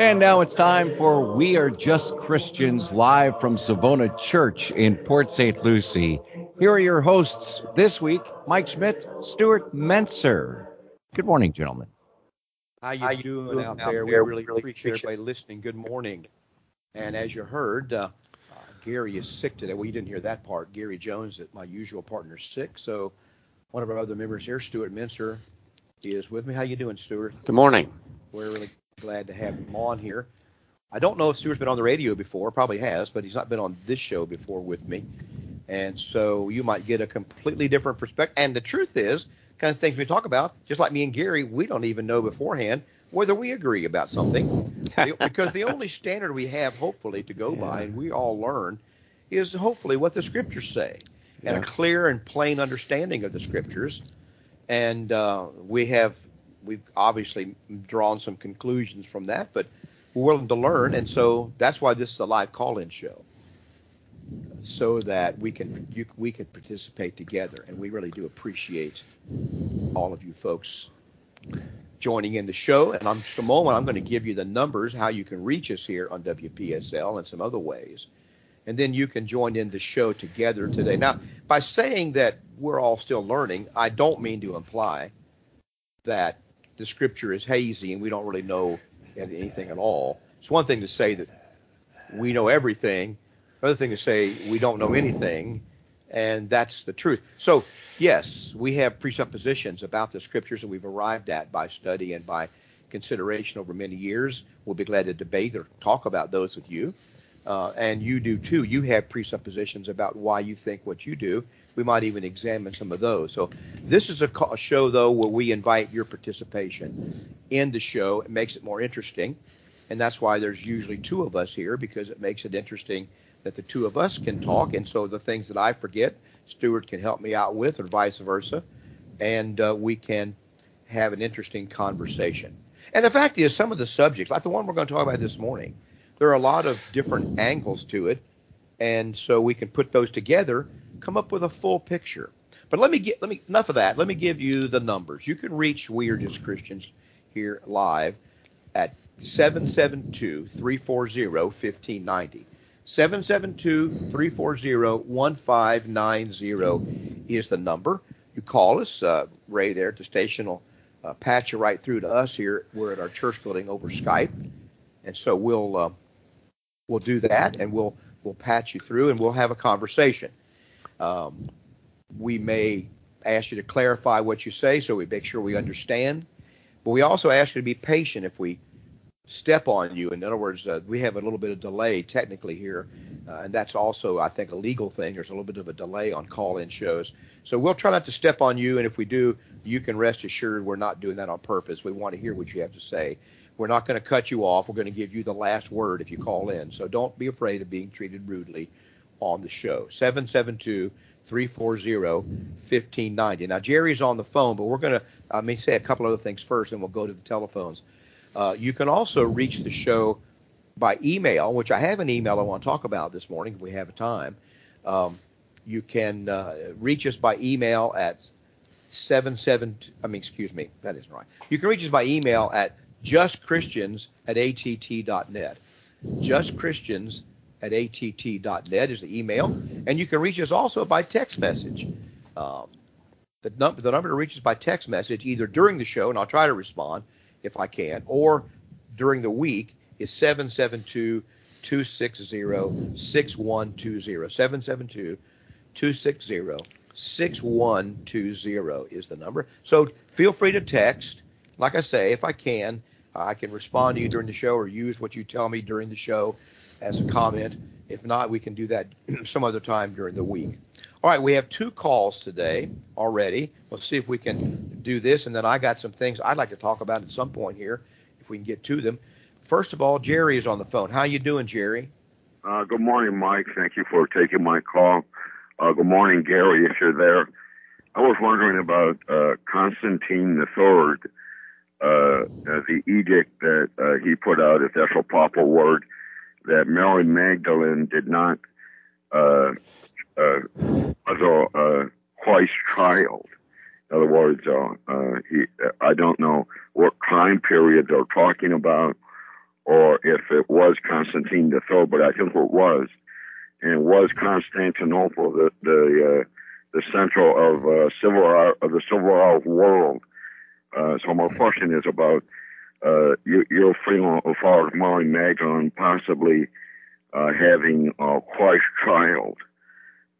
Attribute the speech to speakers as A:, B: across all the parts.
A: And now it's time for We Are Just Christians live from Savona Church in Port St. Lucie. Here are your hosts this week, Mike Schmidt, Stuart Mentzer. Good morning, gentlemen.
B: How you, How you doing, doing out there? We really, really appreciate everybody listening. Good morning. And as you heard, uh, uh, Gary is sick today. Well, you didn't hear that part. Gary Jones, my usual partner, is sick. So one of our other members here, Stuart Mentzer, is with me. How you doing, Stuart?
C: Good morning.
B: We're really glad to have him on here. I don't know if Stuart's been on the radio before, probably has, but he's not been on this show before with me. And so you might get a completely different perspective. And the truth is, kind of things we talk about, just like me and Gary, we don't even know beforehand whether we agree about something. because the only standard we have, hopefully, to go by, and we all learn, is hopefully what the scriptures say and a clear and plain understanding of the scriptures. And uh, we have we've obviously drawn some conclusions from that, but we're willing to learn, and so that's why this is a live call-in show, so that we can you, we can participate together, and we really do appreciate all of you folks joining in the show. And I'm just a moment, I'm going to give you the numbers how you can reach us here on WPSL and some other ways. And then you can join in the show together today. Now, by saying that we're all still learning, I don't mean to imply that the scripture is hazy and we don't really know anything at all. It's one thing to say that we know everything, another thing to say we don't know anything, and that's the truth. So, yes, we have presuppositions about the scriptures that we've arrived at by study and by consideration over many years. We'll be glad to debate or talk about those with you. Uh, and you do too. You have presuppositions about why you think what you do. We might even examine some of those. So this is a, a show though where we invite your participation in the show. It makes it more interesting, and that's why there's usually two of us here because it makes it interesting that the two of us can talk. And so the things that I forget, Stuart can help me out with, or vice versa, and uh, we can have an interesting conversation. And the fact is, some of the subjects, like the one we're going to talk about this morning there are a lot of different angles to it, and so we can put those together, come up with a full picture. But let me get let me enough of that. Let me give you the numbers. You can reach We Are Just Christians here live at 772-340-1590. 772-340-1590 is the number. You call us. Uh, Ray there at the station will uh, patch you right through to us here. We're at our church building over Skype, and so we'll uh, we'll do that and we'll we'll patch you through and we'll have a conversation. Um, we may ask you to clarify what you say so we make sure we understand, but we also ask you to be patient if we step on you. In other words, uh, we have a little bit of delay technically here, uh, and that's also, I think, a legal thing. There's a little bit of a delay on call-in shows, so we'll try not to step on you. And if we do, you can rest assured we're not doing that on purpose. We want to hear what you have to say. We're not going to cut you off. We're going to give you the last word if you call in. So don't be afraid of being treated rudely on the show. 772 340 1590. Now, Jerry's on the phone, but we're going to, I may say a couple other things first, and we'll go to the telephones. Uh, you can also reach the show by email, which I have an email I want to talk about this morning if we have a time. Um, you can uh, reach us by email at 77, I mean, excuse me, that isn't right. You can reach us by email at justchristians at att.net. Justchristians at att.net is the email, and you can reach us also by text message. Um, the, num- the number to reach us by text message, either during the show, and I'll try to respond if I can, or during the week, is 772 260 6120. 772 260 6120 is the number. So feel free to text. Like I say, if I can, I can respond to you during the show or use what you tell me during the show as a comment. If not, we can do that some other time during the week. All right, we have two calls today already. Let's see if we can do this, and then I got some things I'd like to talk about at some point here, if we can get to them. First of all, Jerry is on the phone. How you doing, Jerry?
D: Uh, good morning, Mike. Thank you for taking my call. Uh, good morning, Gary, if you're there. I was wondering about uh, Constantine the Third uh, the edict that uh, he put out, if that's a proper word, that Mary Magdalene did not, uh, uh, uh, Christ child. In other words, uh, uh, he, I don't know what time period they're talking about, or if it was Constantine III, but I think it was, and was Constantinople the the uh, the central of uh, civil of the civilized world. Uh, so my question is about uh, your, your feeling as far as Mary Magdalene possibly uh, having a Christ child.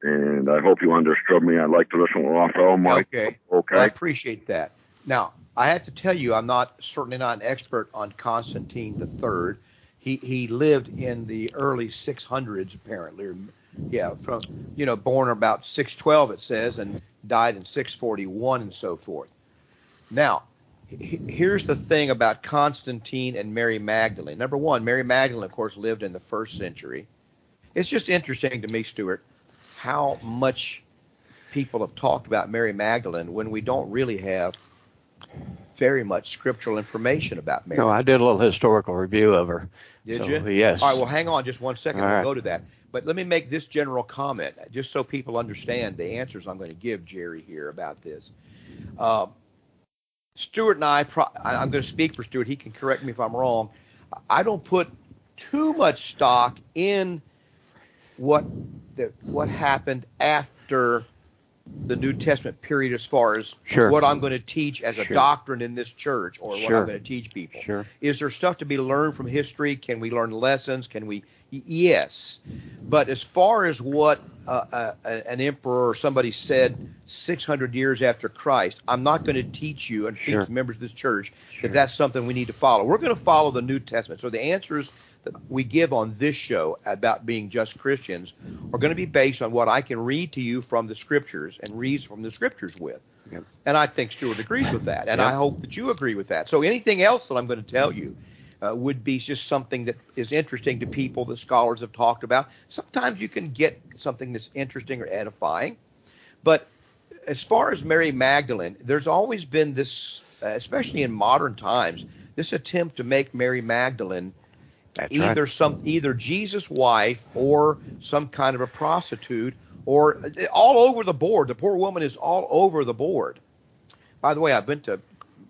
D: And I hope you understood me. I'd like to listen to Raphael Mike.
B: Okay. Okay. I appreciate that. Now, I have to tell you, I'm not certainly not an expert on Constantine III. He he lived in the early 600s apparently. Or, yeah, from you know, born about 612 it says, and died in 641 and so forth. Now, here's the thing about Constantine and Mary Magdalene. Number one, Mary Magdalene, of course, lived in the first century. It's just interesting to me, Stuart, how much people have talked about Mary Magdalene when we don't really have very much scriptural information about Mary.
C: No, I did a little historical review of her.
B: Did
C: so,
B: you?
C: Yes.
B: All right. Well, hang on just one second.
C: All
B: I'll
C: right.
B: go to that. But let me make this general comment, just so people understand the answers I'm going to give Jerry here about this. Uh, Stuart and I, pro- I, am going to speak for Stuart. He can correct me if I'm wrong. I don't put too much stock in what the, what happened after the New Testament period as far as
C: Sure.
B: what I'm going to teach as a
C: Sure.
B: doctrine in this church or what I'm going to teach people.
C: Sure.
B: Is there stuff to be learned from history? Can we learn lessons? Can we? Yes. But as far as what uh, uh, an emperor or somebody said 600 years after Christ, I'm not going to teach you and teach
C: Sure.
B: the members of this church
C: Sure.
B: that that's something we need to follow. We're going to follow the New Testament. So the answers that we give on this show about being just Christians are going to be based on what I can read to you from the scriptures and read from the scriptures with.
C: Yep.
B: And I think Stuart agrees with that, and
C: Yep.
B: I hope that you agree with that. So anything else that I'm going to tell you uh, would be just something that is interesting to people that scholars have talked about. Sometimes you can get something that's interesting or edifying, but as far as Mary Magdalene, there's always been this, uh, especially in modern times, this attempt to make Mary Magdalene
C: That's
B: either
C: right.
B: some either Jesus' wife or some kind of a prostitute or uh, all over the board. The poor woman is all over the board. By the way, I've been to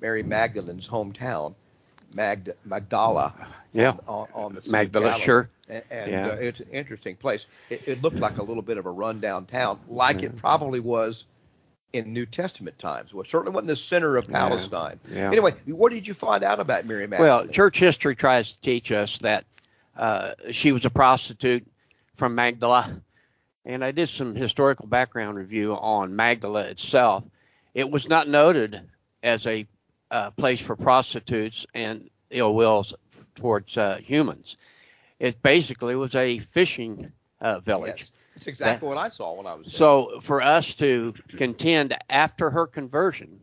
B: Mary Magdalene's hometown, Magd- Magdala,
C: Yeah.
B: on, on the
C: Magdala, sure.
B: And, and
C: Yeah.
B: uh, it's an interesting place. It, it looked like a little bit of a rundown town, like it probably was in New Testament times. Well, certainly wasn't the center of Palestine.
C: Yeah.
B: Anyway, what did you find out about Mary Magdalene?
C: Well, church history tries to teach us that uh, she was a prostitute from Magdala, and I did some historical background review on Magdala itself. It was not noted as a uh, place for prostitutes and ill wills towards uh, humans. It basically was a fishing uh, village.
B: Yes. That's exactly what I saw when I was there.
C: So for us to contend after her conversion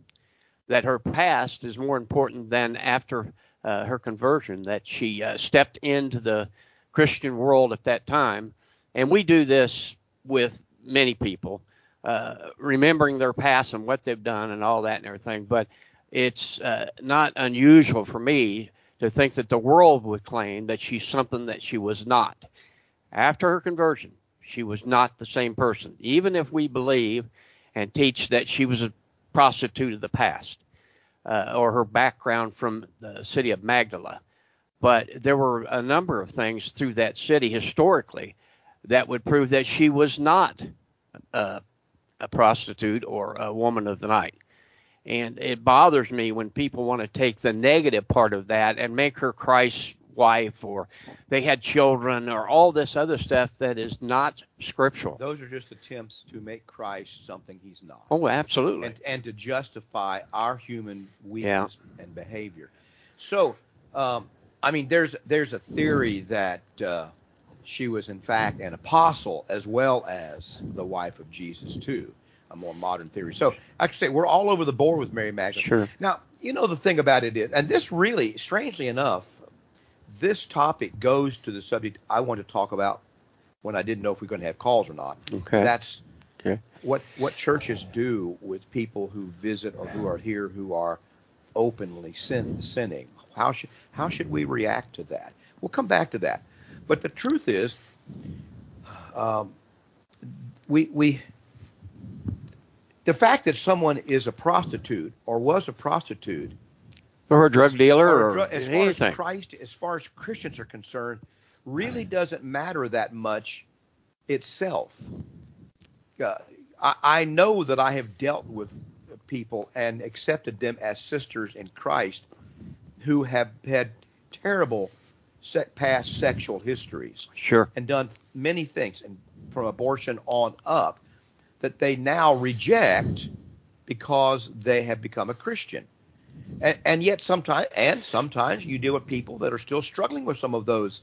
C: that her past is more important than after uh, her conversion, that she uh, stepped into the Christian world at that time, and we do this with many people, uh, remembering their past and what they've done and all that and everything. But it's uh, not unusual for me to think that the world would claim that she's something that she was not. After her conversion, she was not the same person, even if we believe and teach that she was a prostitute of the past uh, or her background from the city of Magdala. But there were a number of things through that city historically that would prove that she was not uh, a prostitute or a woman of the night. And it bothers me when people want to take the negative part of that and make her Christ's wife or they had children or all this other stuff that is not scriptural.
B: Those are just attempts to make Christ something he's not.
C: Oh, absolutely.
B: and, and to justify our human weakness and behavior. So, um, I mean, there's there's a theory that uh, she was in fact an apostle as well as the wife of Jesus too, a more modern theory. So, actually, we're all over the board with Mary Magdalene.
C: Sure.
B: Now, you know the thing about it is, and this really, strangely enough, this topic goes to the subject I want to talk about when I didn't know if we are going to have calls or not.
C: Okay.
B: That's
C: Okay.
B: what what churches do with people who visit or who are here who are openly sin, sinning. How should how should we react to that? We'll come back to that. But the truth is, um, we we the fact that someone is a prostitute or was a prostitute
C: or a drug dealer
B: or
C: or,
B: a dru- as far as Christ, as far as Christians are concerned, really doesn't matter that much itself. Uh, I, I know that I have dealt with people and accepted them as sisters in Christ who have had terrible se- past sexual histories
C: Sure.
B: and done many things, and from abortion on up, that they now reject because they have become a Christian. And, and yet sometimes, and sometimes you deal with people that are still struggling with some of those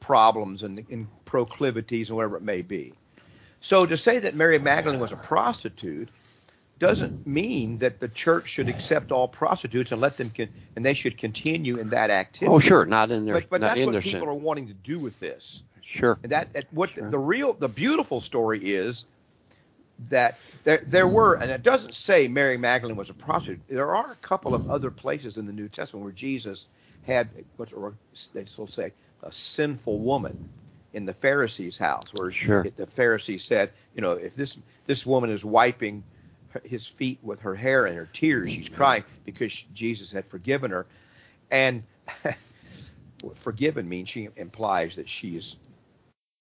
B: problems and, and proclivities and whatever it may be. So to say that Mary Magdalene was a prostitute doesn't mean that the church should accept all prostitutes and let them con- and they should continue in that activity.
C: Oh, sure. Not in their
B: But, but
C: not
B: that's
C: in
B: what people
C: sin.
B: are wanting to do with this.
C: Sure.
B: And that, that what
C: Sure.
B: the real the beautiful story is that there there were and it doesn't say Mary Magdalene was a prostitute. There are a couple of other places in the New Testament where Jesus had what or they still say a sinful woman in the Pharisee's house where
C: Sure.
B: the Pharisee said, you know, if this this woman is wiping his feet with her hair and her tears, she's mm-hmm. crying because she- Jesus had forgiven her. And forgiven means she implies that she is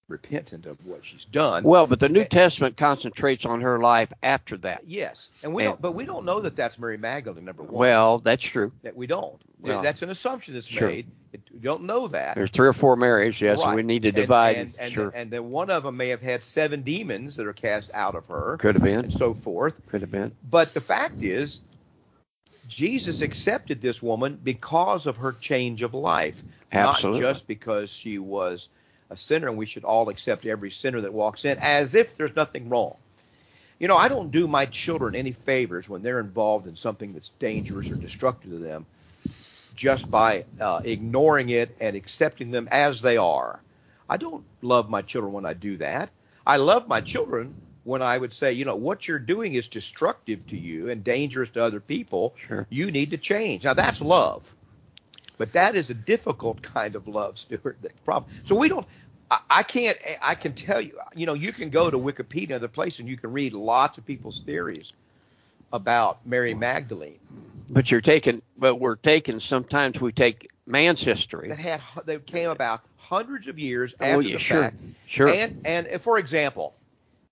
B: repentant of what she's done.
C: Well, but the New
B: Eh,
C: Testament concentrates on her life after that.
B: yes, and we
C: and-
B: don't, but we don't know that that's Mary Magdalene number one.
C: Well, that's true.
B: that we don't. That's an assumption that's
C: sure.
B: made. We don't know that.
C: There's three or four Marys, yes,
B: right.
C: and we need to
B: And-
C: divide.
B: And, and,
C: sure.
B: and then one of them may have had seven demons that are cast out of her,
C: Could have been.
B: and so forth.
C: Could have been.
B: But the fact is, Jesus accepted this woman because of her change of life,
C: Absolutely.
B: not just because she was a sinner. And we should all accept every sinner that walks in as if there's nothing wrong. You know, I don't do my children any favors when they're involved in something that's dangerous or destructive to them just by uh, ignoring it and accepting them as they are. I don't love my children when I do that. I love my children when I would say, you know, what you're doing is destructive to you and dangerous to other people.
C: Sure.
B: You need to change. Now that's love. But that is a difficult kind of love, Stuart. The problem. So we don't. I, I can't. I can tell you. You know, you can go to Wikipedia and other places, and you can read lots of people's theories about Mary Magdalene
C: But you're taking, but we're taking. Sometimes we take man's history.
B: that had that came about hundreds of years
C: Oh,
B: after
C: yeah,
B: the
C: sure,
B: fact.
C: sure.
B: And and and for example,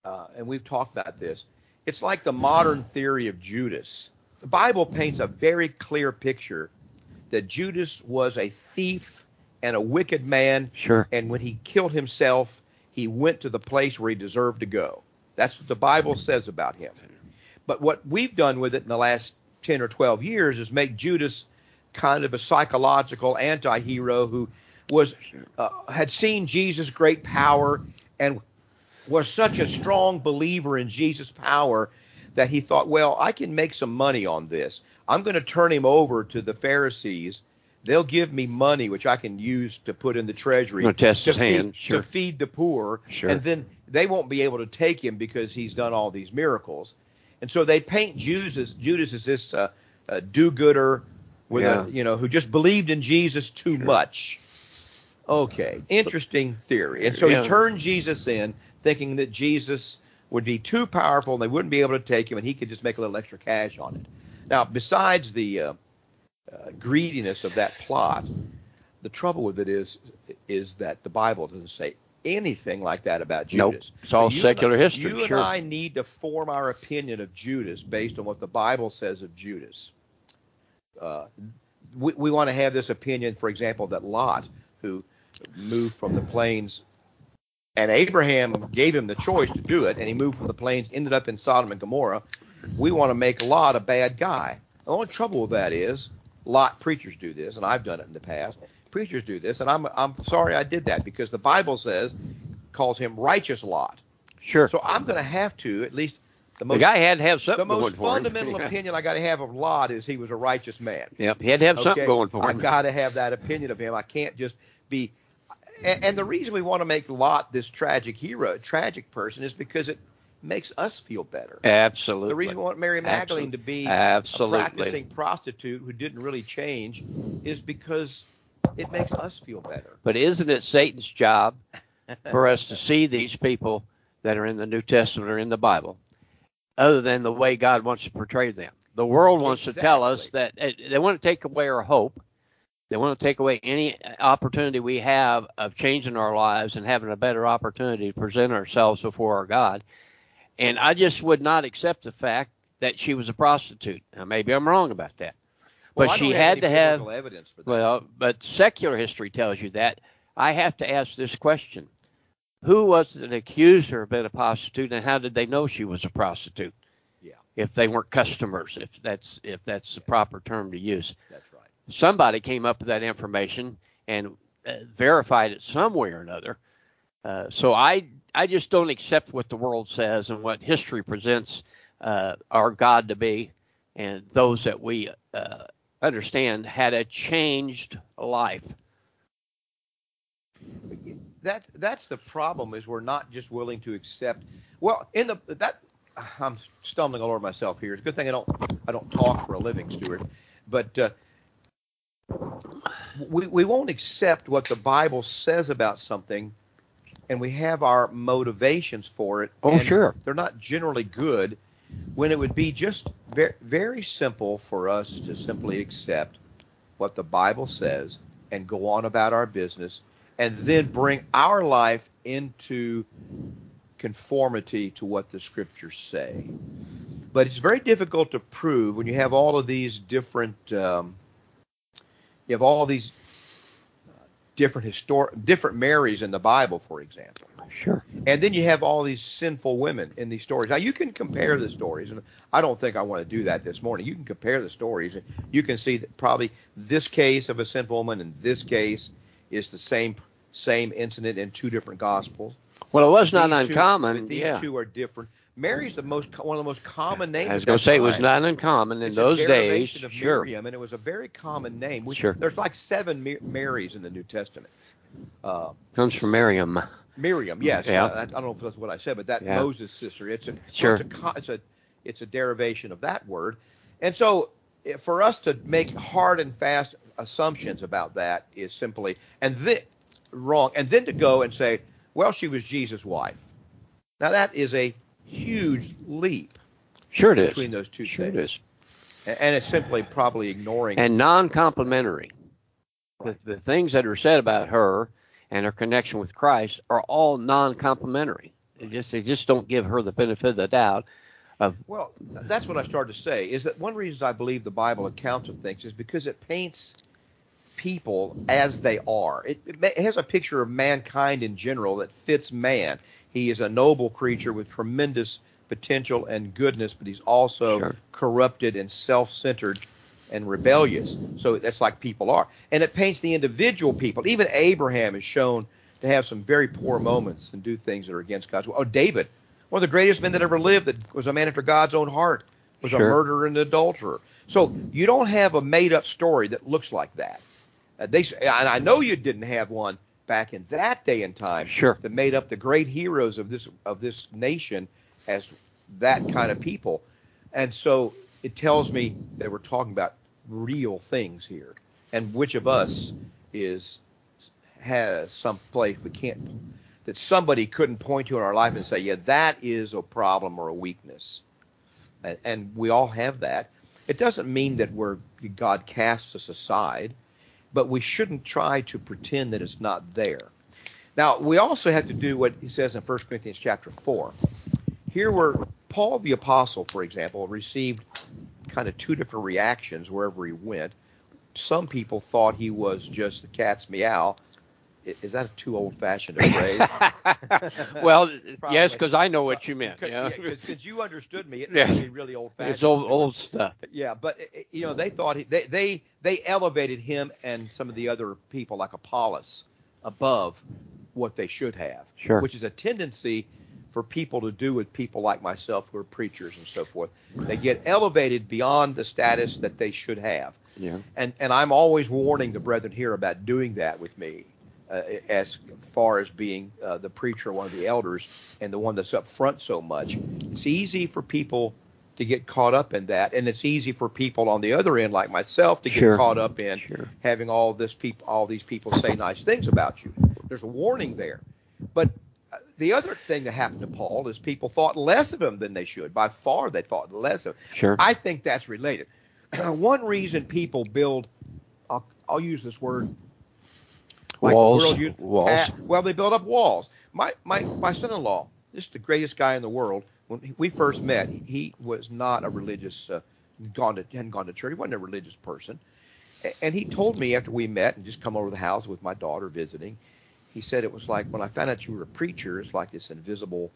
B: uh, and we've talked about this. It's like the modern theory of Judas. The Bible paints a very clear picture that Judas was a thief and a wicked man,
C: Sure.
B: and when he killed himself, he went to the place where he deserved to go. That's what the Bible says about him. But what we've done with it in the last 10 or 12 years is make Judas kind of a psychological anti-hero who was uh, had seen Jesus' great power and was such a strong believer in Jesus' power that he thought, well, I can make some money on this. I'm going to turn him over to the Pharisees. They'll give me money, which I can use to put in the treasury to feed,
C: sure.
B: to feed the poor.
C: Sure.
B: And then they won't be able to take him because he's done all these miracles. And so they paint Judas as, Judas as this uh, uh, do-gooder with
C: Yeah.
B: a, you know, who just believed in Jesus too much. Okay, interesting theory. And so
C: Yeah.
B: he turned Jesus in, thinking that Jesus would be too powerful and they wouldn't be able to take him, and he could just make a little extra cash on it. Now, besides the uh, uh, greediness of that plot, the trouble with it is is that the Bible doesn't say anything like that about
C: Nope.
B: Judas.
C: It's all secular history,
B: You
C: sure.
B: and I need to form our opinion of Judas based on what the Bible says of Judas. Uh, we, we want to have this opinion, for example, that Lot, who moved from the plains, and Abraham gave him the choice to do it, and he moved from the plains, ended up in Sodom and Gomorrah. We want to make Lot a bad guy. The only trouble with that is Lot preachers do this, and I've done it in the past. Preachers do this, and I'm I'm sorry I did that because the Bible says calls him righteous Lot.
C: Sure.
B: So I'm going to have to at least the most, the
C: guy had to have
B: the
C: something going
B: most
C: him.
B: fundamental opinion I got to have of Lot is he was a righteous man.
C: Yep. He had to have something going for him.
B: I got to have that opinion of him. I can't just be. And, and the reason we want to make Lot this tragic hero, tragic person, is because it makes us feel better.
C: Absolutely.
B: The reason we want Mary Magdalene
C: Absolute-
B: to be
C: Absolutely.
B: a practicing prostitute who didn't really change is because it makes us feel better.
C: But isn't it Satan's job for us to see these people that are in the New Testament or in the Bible, other than the way God wants to portray them? The world wants to tell us that uh, they want to take away our hope. They want to take away any opportunity we have of changing our lives and having a better opportunity to present ourselves before our God. And I just would not accept the fact that she was a prostitute. Now, maybe I'm wrong about that. But
B: I
C: she had to have
B: evidence for that.
C: well, but secular history tells you that. I have to ask this question: Who was that accused her of being a prostitute, and how did they know she was a prostitute?
B: Yeah.
C: If they weren't customers, if that's if that's the proper term to use,
B: That's right.
C: somebody came up with that information and uh, verified it some way or another. Uh, so I I just don't accept what the world says and what history presents uh, our God to be, and those that we uh, understand had a changed life.
B: that that's the problem is we're not just willing to accept well in the that i'm stumbling all over myself here it's a good thing i don't i don't talk for a living stuart but uh, we we won't accept what the bible says about something and we have our motivations for it
C: Oh,
B: and
C: sure.
B: they're not generally good when it would be just very, very simple for us to simply accept what the bible says and go on about our business and then bring our life into conformity to what the scriptures say. But it's very difficult to prove when you have all of these different, um, you have all these different histor- different Marys in the Bible, for example.
C: Sure.
B: And then you have all these sinful women in these stories. Now you can compare the stories, and I don't think I want to do that this morning. You can compare the stories, and you can see that probably this case of a sinful woman and this case is the same same incident in two different gospels.
C: Well, it was not
B: These two-
C: uncommon.
B: but these
C: yeah.
B: two are different. Mary's the most one of the most common names.
C: I was going to say it was not uncommon in
B: It's
C: those
B: a
C: days.
B: of
C: Sure.
B: Miriam, and it was a very common name. We,
C: Sure.
B: There's like seven Marys in the New Testament. Uh,
C: Comes from Miriam.
B: Miriam, yes.
C: Yeah.
B: Uh, I, I don't know if that's what I said, but that
C: Yeah.
B: Moses' sister. It's a
C: Sure.
B: It's a, it's a it's a derivation of that word, and so eh, for us to make hard and fast assumptions about that is simply and then wrong, and then to go and say, well, she was Jesus' wife. Now that is a huge leap
C: Sure it is.
B: between those two
C: Sure it
B: things,
C: is.
B: A- and it's simply probably ignoring.
C: And non-complimentary.
B: Right.
C: The, the things that are said about her and her connection with Christ are all non-complimentary. They just they just don't give her the benefit of the doubt. Of
B: Well, that's what I started to say. Is that one reason I believe the Bible accounts of things is because it paints people as they are. It, it it has a picture of mankind in general that fits man. He is a noble creature with tremendous potential and goodness, but he's also
C: Sure.
B: corrupted and self-centered and rebellious. So that's like people are. And it paints the individual people. Even Abraham is shown to have some very poor moments and do things that are against God's will. Oh, David, one of the greatest men that ever lived, that was a man after God's own heart, was a murderer and adulterer. So you don't have a made-up story that looks like that. Uh, they, and I know you didn't have one back in that day and time
C: Sure.
B: that made up the great heroes of this of this nation as that kind of people. And so it tells me that we're talking about real things here. And which of us is has some place we can't that somebody couldn't point to in our life and say, yeah, that is a problem or a weakness. And, and we all have that. It doesn't mean that we're God casts us aside, but we shouldn't try to pretend that it's not there. Now, we also have to do what he says in 1 Corinthians chapter 4. Here where Paul the apostle, for example, received kind of two different reactions wherever he went. Some people thought he was just the cat's meow. Is that a too old-fashioned a phrase?
C: well, yes, because I know what you meant.
B: Because-
C: Yeah.
B: yeah, 'cause since you understood me, it
C: Yeah.
B: must be really old-fashioned.
C: it's old old stuff.
B: Yeah, but uh, you know, they thought he, they they they elevated him and some of the other people like Apollos above what they should have.
C: Sure.
B: Which is a tendency for people to do with people like myself who are preachers and so forth. They get elevated beyond the status that they should have.
C: Yeah.
B: And and I'm always warning the brethren here about doing that with me, uh, as far as being uh, the preacher, one of the elders, and the one that's up front so much. It's easy for people to get caught up in that, and it's easy for people on the other end, like myself, to get
C: Sure.
B: caught up in
C: Sure.
B: having all this people, all these people say nice things about you. There's a warning there, but uh, the other thing that happened to Paul is people thought less of him than they should. By far, they thought less of him.
C: Sure.
B: I think that's related. One reason people build, I'll, I'll use this word, like
C: walls.
B: world used,
C: walls.
B: uh, well, they build up walls. My my my son-in-law, this is the greatest guy in the world. When we first met, he was not a religious, uh, gone to hadn't gone to church. He wasn't a religious person. And he told me after we met and just come over to the house with my daughter visiting, he said it was like when I found out you were a preacher, it's like this invisible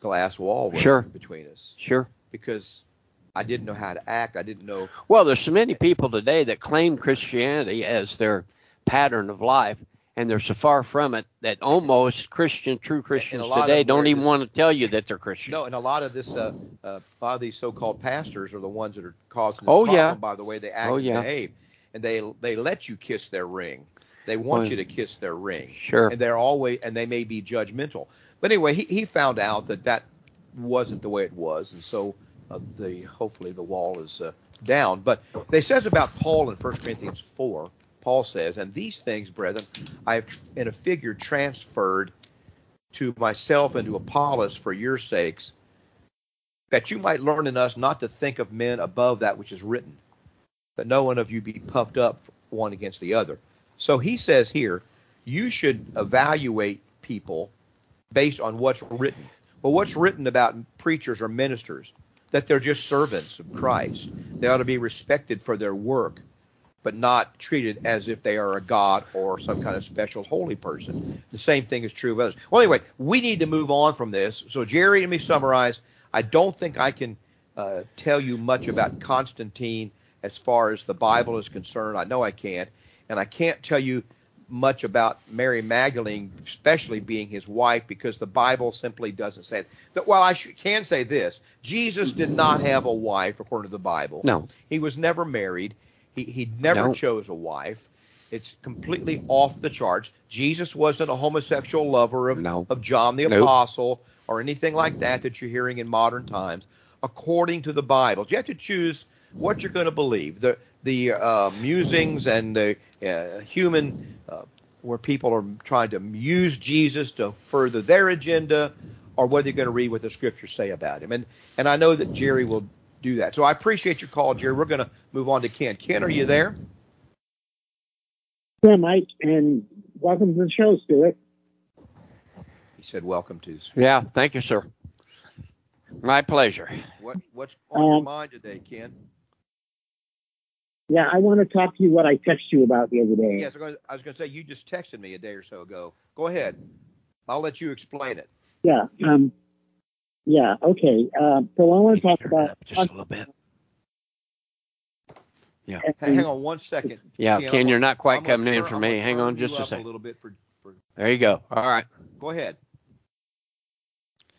B: glass wall
C: Sure.
B: between us
C: Sure.
B: because I didn't know how to act. I didn't know.
C: Well, there's so many people today that claim Christianity as their pattern of life, and they're so far from it that almost Christian, true Christians today don't even want to tell you that they're Christian.
B: No, and a lot of this, uh, uh, a lot of these so-called pastors are the ones that are causing the
C: Oh,
B: problem
C: yeah.
B: by the way they act
C: Oh,
B: and behave, and they they let you kiss their ring. They want
C: Oh,
B: you to kiss their ring,
C: Sure.
B: and they're always and they may be judgmental. But anyway, he, he found out that that wasn't the way it was, and so uh, the hopefully the wall is uh, down. But they says about Paul in 1 Corinthians 4. Paul says, "And these things, brethren, I have in a figure transferred to myself and to Apollos for your sakes, that you might learn in us not to think of men above that which is written, that no one of you be puffed up one against the other." So he says here, you should evaluate people based on what's written. Well, what's written about preachers or ministers? That they're just servants of Christ. They ought to be respected for their work, but not treated as if they are a god or some kind of special holy person. The same thing is true of others. Well, anyway, we need to move on from this. So, Jerry, let me summarize. I don't think I can uh, tell you much about Constantine as far as the Bible is concerned. I know I can't. And I can't tell you much about Mary Magdalene, especially being his wife, because the Bible simply doesn't say that. But, well, I sh- can say this: Jesus did not have a wife, according to the Bible.
C: No.
B: He was never married. He he never
C: No.
B: chose a wife. It's completely off the charts. Jesus wasn't a homosexual lover of,
C: No.
B: of John the
C: Nope.
B: Apostle or anything like that that you're hearing in modern times. According to the Bible, you have to choose what you're going to believe. The the uh, musings and the uh, human, uh, where people are trying to use Jesus to further their agenda, or whether you're going to read what the scriptures say about him. And and I know that Jerry will do that. So I appreciate your call, Jerry. We're going to move on to Ken. Ken, are you there?
E: Yeah, Mike, and welcome to the show, Stuart.
B: He said, "Welcome to."
C: Yeah. Thank you, sir. My pleasure.
B: What what's on your
E: Um,
B: mind today, Ken?
E: Yeah, I want to talk to you what I texted you about the other day.
B: Yes, I was gonna- I was going to say you just texted me a day or so ago. Go ahead. I'll let you explain it.
E: Yeah. Um. Yeah. Okay. Uh, so I want to talk about.
C: up just a little bit.
B: H- Hang on one second.
C: Yeah,
B: Ken,
C: Ken, you're not quite
B: I'm gonna
C: coming in for
B: I'm
C: me. Hang on just a second.
B: A little bit for, for.
C: There you go. All right.
B: Go ahead.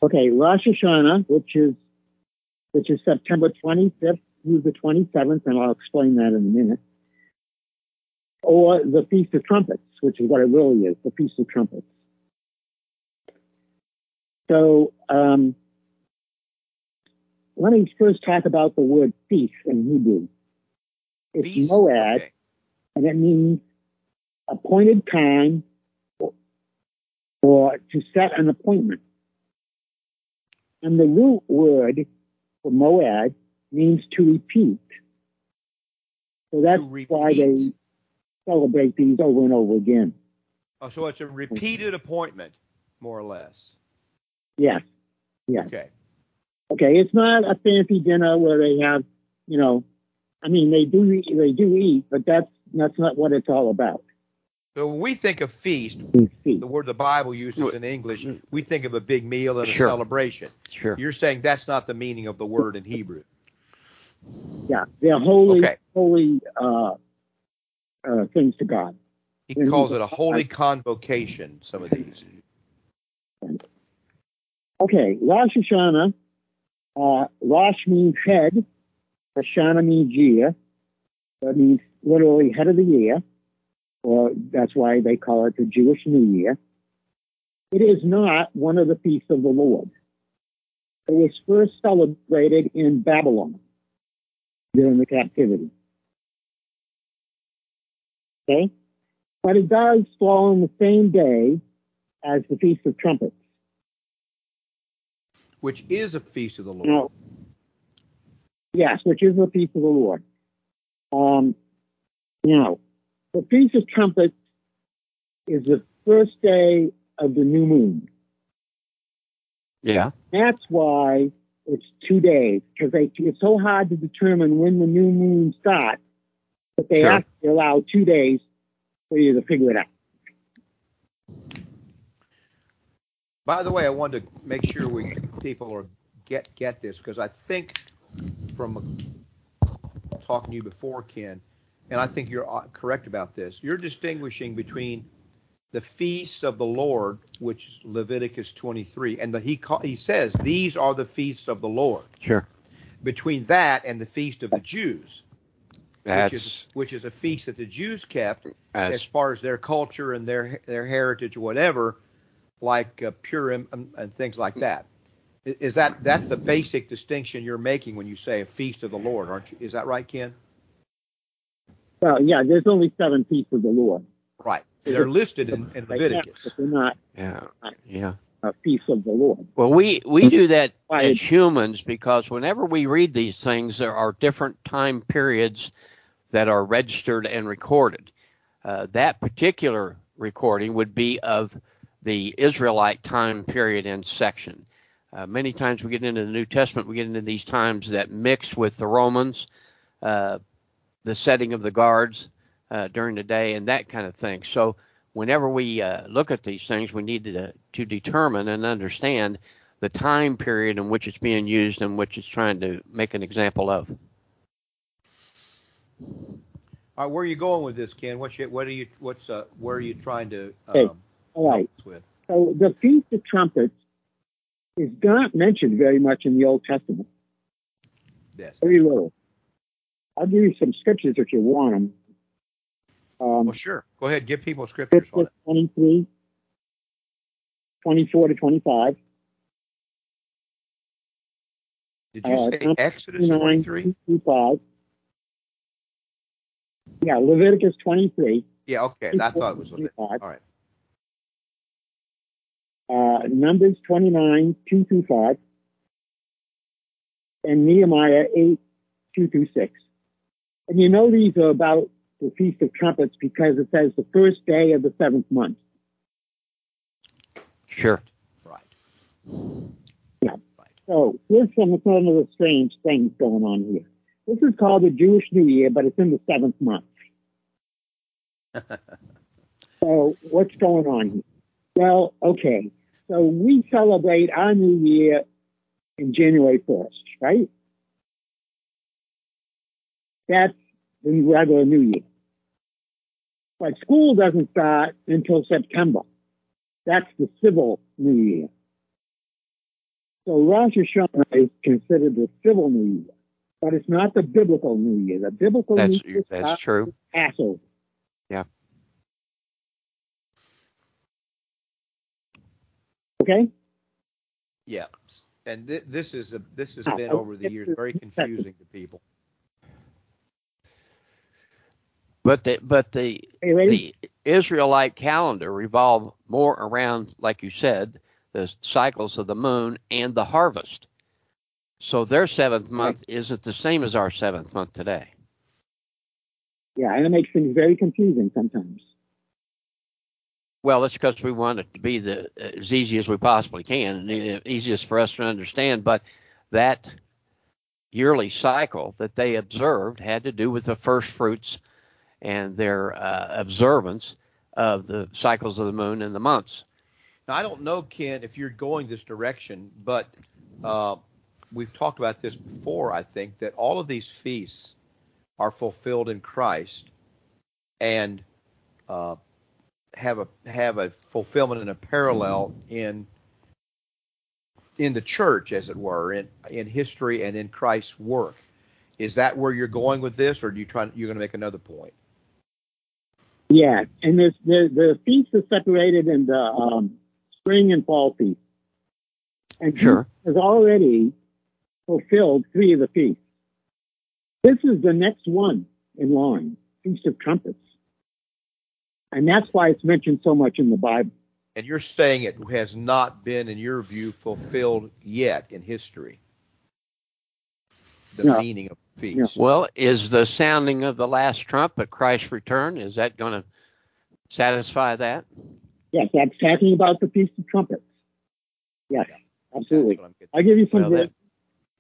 E: Okay, Rosh Hashanah, which is which is September 25th through the 27th, and I'll explain that in a minute. Or the Feast of Trumpets, which is what it really is, the Feast of Trumpets. So um, let me first talk about the word feast in Hebrew. It's
B: Feast?
E: moed,
B: Okay.
E: and it means appointed time or, or to set an appointment. And the root word for moed means to repeat. So that's why they celebrate these over and over again.
B: Oh, so it's a repeated appointment, more or less.
E: Yes. Yes.
B: Okay.
E: Okay. It's not a fancy dinner where they have, you know, I mean, they do they do eat, but that's that's not what it's all about.
B: So when we think of feast,
E: Feast.
B: the word the Bible uses in English, we think of a big meal and a
C: Sure.
B: celebration.
C: Sure.
B: You're saying that's not the meaning of the word in Hebrew.
E: Yeah, they're holy,
B: Okay.
E: holy uh, uh, things to God.
B: He calls it a holy convocation. Some of these.
E: Okay, Rosh Hashanah. Uh, Rosh means head. Hashanah means year. That means literally head of the year, or that's why they call it the Jewish New Year. It is not one of the feasts of the Lord. It was first celebrated in Babylon during the captivity. Okay? But it does fall on the same day as the Feast of Trumpets.
B: Which is a feast of the Lord.
E: Now, yes, which is a feast of the Lord. Um, now, the Feast of Trumpets is the first day of the new moon.
C: Yeah.
E: That's why it's two days because it's so hard to determine when the new moon starts that they
C: Sure.
E: actually allow two days for you to figure it out.
B: By the way, I wanted to make sure we people are get get this because I think from talking to you before, Ken, and I think you're uh, correct about this. You're distinguishing between the feasts of the Lord, which is Leviticus 23, and the, he ca- he says these are the feasts of the Lord.
C: Sure.
B: Between that and the feast of the Jews,
C: That's
B: which is which is a feast that the Jews kept as far as their culture and their their heritage or whatever, like uh, Purim and, and things like that. Is that that's the basic distinction you're making when you say a feast of the Lord, aren't you? Is that right, Ken?
E: Well, yeah, there's only seven feasts of the Lord.
B: Right. They're listed in, in
E: Right now,
B: Leviticus.
E: but they're not
C: yeah. Yeah.
E: a feast of the Lord.
C: Well, we we do that as humans because whenever we read these things, there are different time periods that are registered and recorded. Uh, that particular recording would be of the Israelite time period and section. Uh, many times we get into the New Testament, we get into these times that mix with the Romans, uh, the setting of the guards uh, during the day, and that kind of thing. So whenever we uh, look at these things, we need to, to determine and understand the time period in which it's being used and which it's trying to make an example of.
B: All right, where are you going with this, Ken? What's your, what are you what's uh, where are you trying to um,
E: Okay. All right.
B: help us with?
E: So the Feast of Trumpets is not mentioned very much in the Old Testament.
B: Yes.
E: Very little. I'll give you some scriptures if you want them. Um,
B: Well, sure. Go ahead. Give people scriptures on it.
E: 23, 24 to 25.
B: Did you
E: Uh,
B: say Exodus
E: 29
B: 23?
E: through 5. Yeah, Leviticus 23.
B: Yeah. Okay. I thought it was Leviticus. All right.
E: Uh, Numbers 29, 2 through 5, and Nehemiah 8, 2 through 6. And you know these are about the Feast of Trumpets because it says the first day of the seventh month.
C: Sure.
B: Right.
E: Yeah.
B: Right.
E: So here's some of the strange things going on here. This is called the Jewish New Year, but it's in the seventh month. So what's going on here? Well, okay. So we celebrate our New Year in January 1st, right? That's the regular New Year. But school doesn't start until September. That's the civil New Year. So Rosh Hashanah is considered the civil New Year, but it's not the biblical New Year. The biblical
C: That's
E: New Year
C: that's true.
E: Passover.
C: Yeah.
E: Okay?
B: Yeah. And th- this is a this has
E: Ah,
B: been over the years very confusing to people.
C: But the but the
E: Are you ready?
C: the Israelite calendar revolve more around, like you said, the cycles of the moon and the harvest. So their seventh month isn't the same as our seventh month today.
E: Yeah, and it makes things very confusing sometimes.
C: Well, it's because we want it to be the as easy as we possibly can and easiest for us to understand. But that yearly cycle that they observed had to do with the first fruits and their uh, observance of the cycles of the moon and the months.
B: Now, I don't know, Ken, if you're going this direction, but uh, we've talked about this before. I think that all of these feasts are fulfilled in Christ and uh, have a have a fulfillment and a parallel in in the church, as it were, in in history and in Christ's work. Is that where you're going with this, or do you try you're going to make another point?
E: Yeah, and there's, the the feasts are separated into um, spring and fall feasts. And
C: Sure.
E: Has already fulfilled three of the feasts. This is the next one in line, Feast of Trumpets. And that's why it's mentioned so much in the Bible.
B: And you're saying it has not been, in your view, fulfilled yet in history. The
E: No.
B: meaning of the feast.
C: Well, is the sounding of the last trumpet at Christ's return? Is that going to satisfy that?
E: Yes, that's talking about the Feast of Trumpets. Yes, absolutely.
B: I'm getting-
E: I'll give you some
C: Well, that-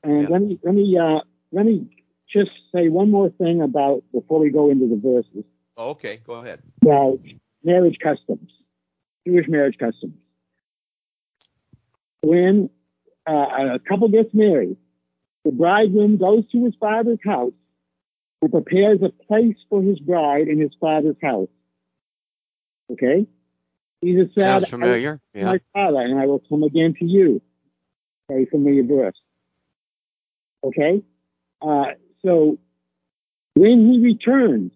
E: And
C: yeah.
E: let me let me uh, let me just say one more thing about before we go into the verses
B: Oh, okay, go ahead.
E: about marriage customs, Jewish marriage customs. When uh, a couple gets married, the bridegroom goes to his father's house and prepares a place for his bride in his father's house. Okay? Jesus said,
C: Sounds familiar. Yeah.
E: my father, and I will come again to you. Very familiar verse. Okay? Uh, so when he returns,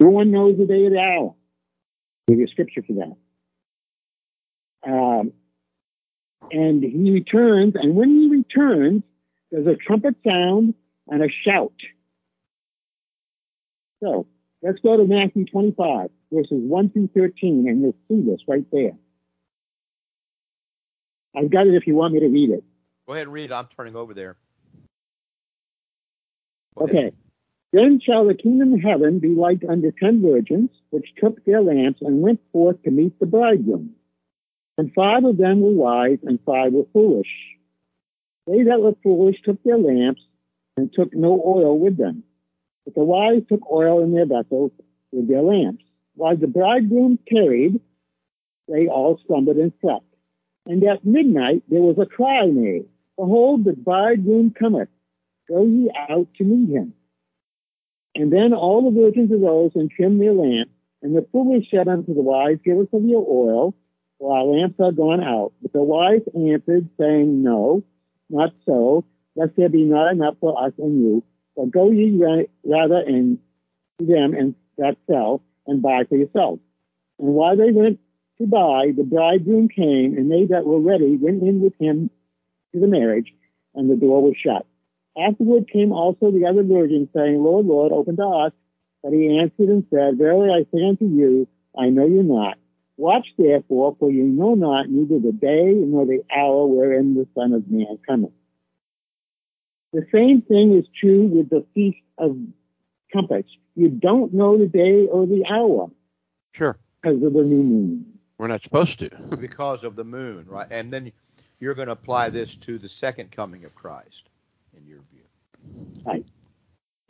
E: no one knows the day or the hour. You a scripture for that. Um, and he returns, and when he returns, there's a trumpet sound and a shout. So let's go to Matthew 25, verses 1 through 13, and you'll see this right there. I've got it if you want me to read it.
B: Go ahead and read. it. I'm turning over there. Go ahead.
E: Then shall the kingdom of heaven be like unto ten virgins, which took their lamps and went forth to meet the bridegroom. And five of them were wise, and five were foolish. They that were foolish took their lamps, and took no oil with them. But the wise took oil in their vessels with their lamps. While the bridegroom tarried, they all slumbered and slept. And at midnight there was a cry made, Behold, the bridegroom cometh go ye out to meet him. And then all the virgins arose and trimmed their lamps, and the foolish said unto the wise, Give us of your oil, for our lamps are gone out. But the wise answered, saying, No, not so, lest there be not enough for us and you. But go ye rather and to them and that sell, and buy for yourselves. And while they went to buy, the bridegroom came, and they that were ready went in with him to the marriage, and the door was shut. Afterward came also the other virgins, saying, Lord, Lord, open to us. But he answered and said, Verily I say unto you, I know you not. Watch therefore, for you know not neither the day nor the hour wherein the Son of Man cometh. The same thing is true with the Feast of Trumpets. You don't know the day or the hour
C: Sure.
E: because of the new moon.
C: We're not supposed to.
B: because of the moon, right? And then you're going to apply this to the second coming of Christ, in your view.
E: Right.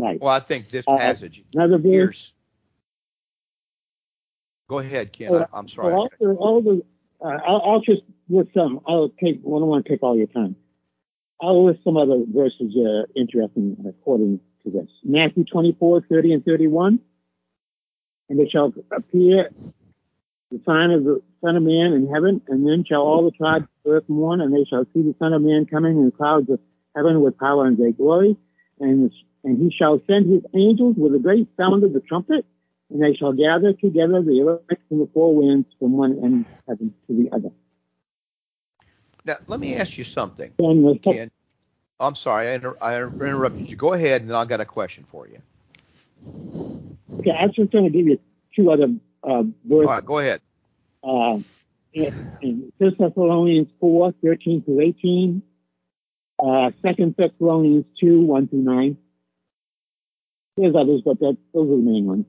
E: Right.
B: Well, I think this
E: Uh,
B: passage
E: Another verse.
B: here's. Go ahead, Ken. I, I'm sorry.
E: Well, all, all the, uh, I'll, I'll just list some. I'll take. I don't want to take all your time. I'll list some other verses uh, interesting according to this. Matthew 24, 30 and 31. And it shall appear the sign of the Son of Man in heaven, and then shall all the tribes of the earth mourn, and they shall see the Son of Man coming in the clouds of heaven with power and great glory. And, and he shall send his angels with a great sound of the trumpet, and they shall gather together the elect from the four winds from one end of heaven to the other.
B: Now, let me ask you something, Ken. I'm sorry, I, inter- I interrupted you. Go ahead, and then I got a question for you.
E: okay, I was just going to give you two other uh, verses.
B: right, go ahead.
E: Uh, in, in 1 Thessalonians 4, 13 through 18, uh, 2 Thessalonians 2, 1 through 9. There's others, but that, those are the main ones.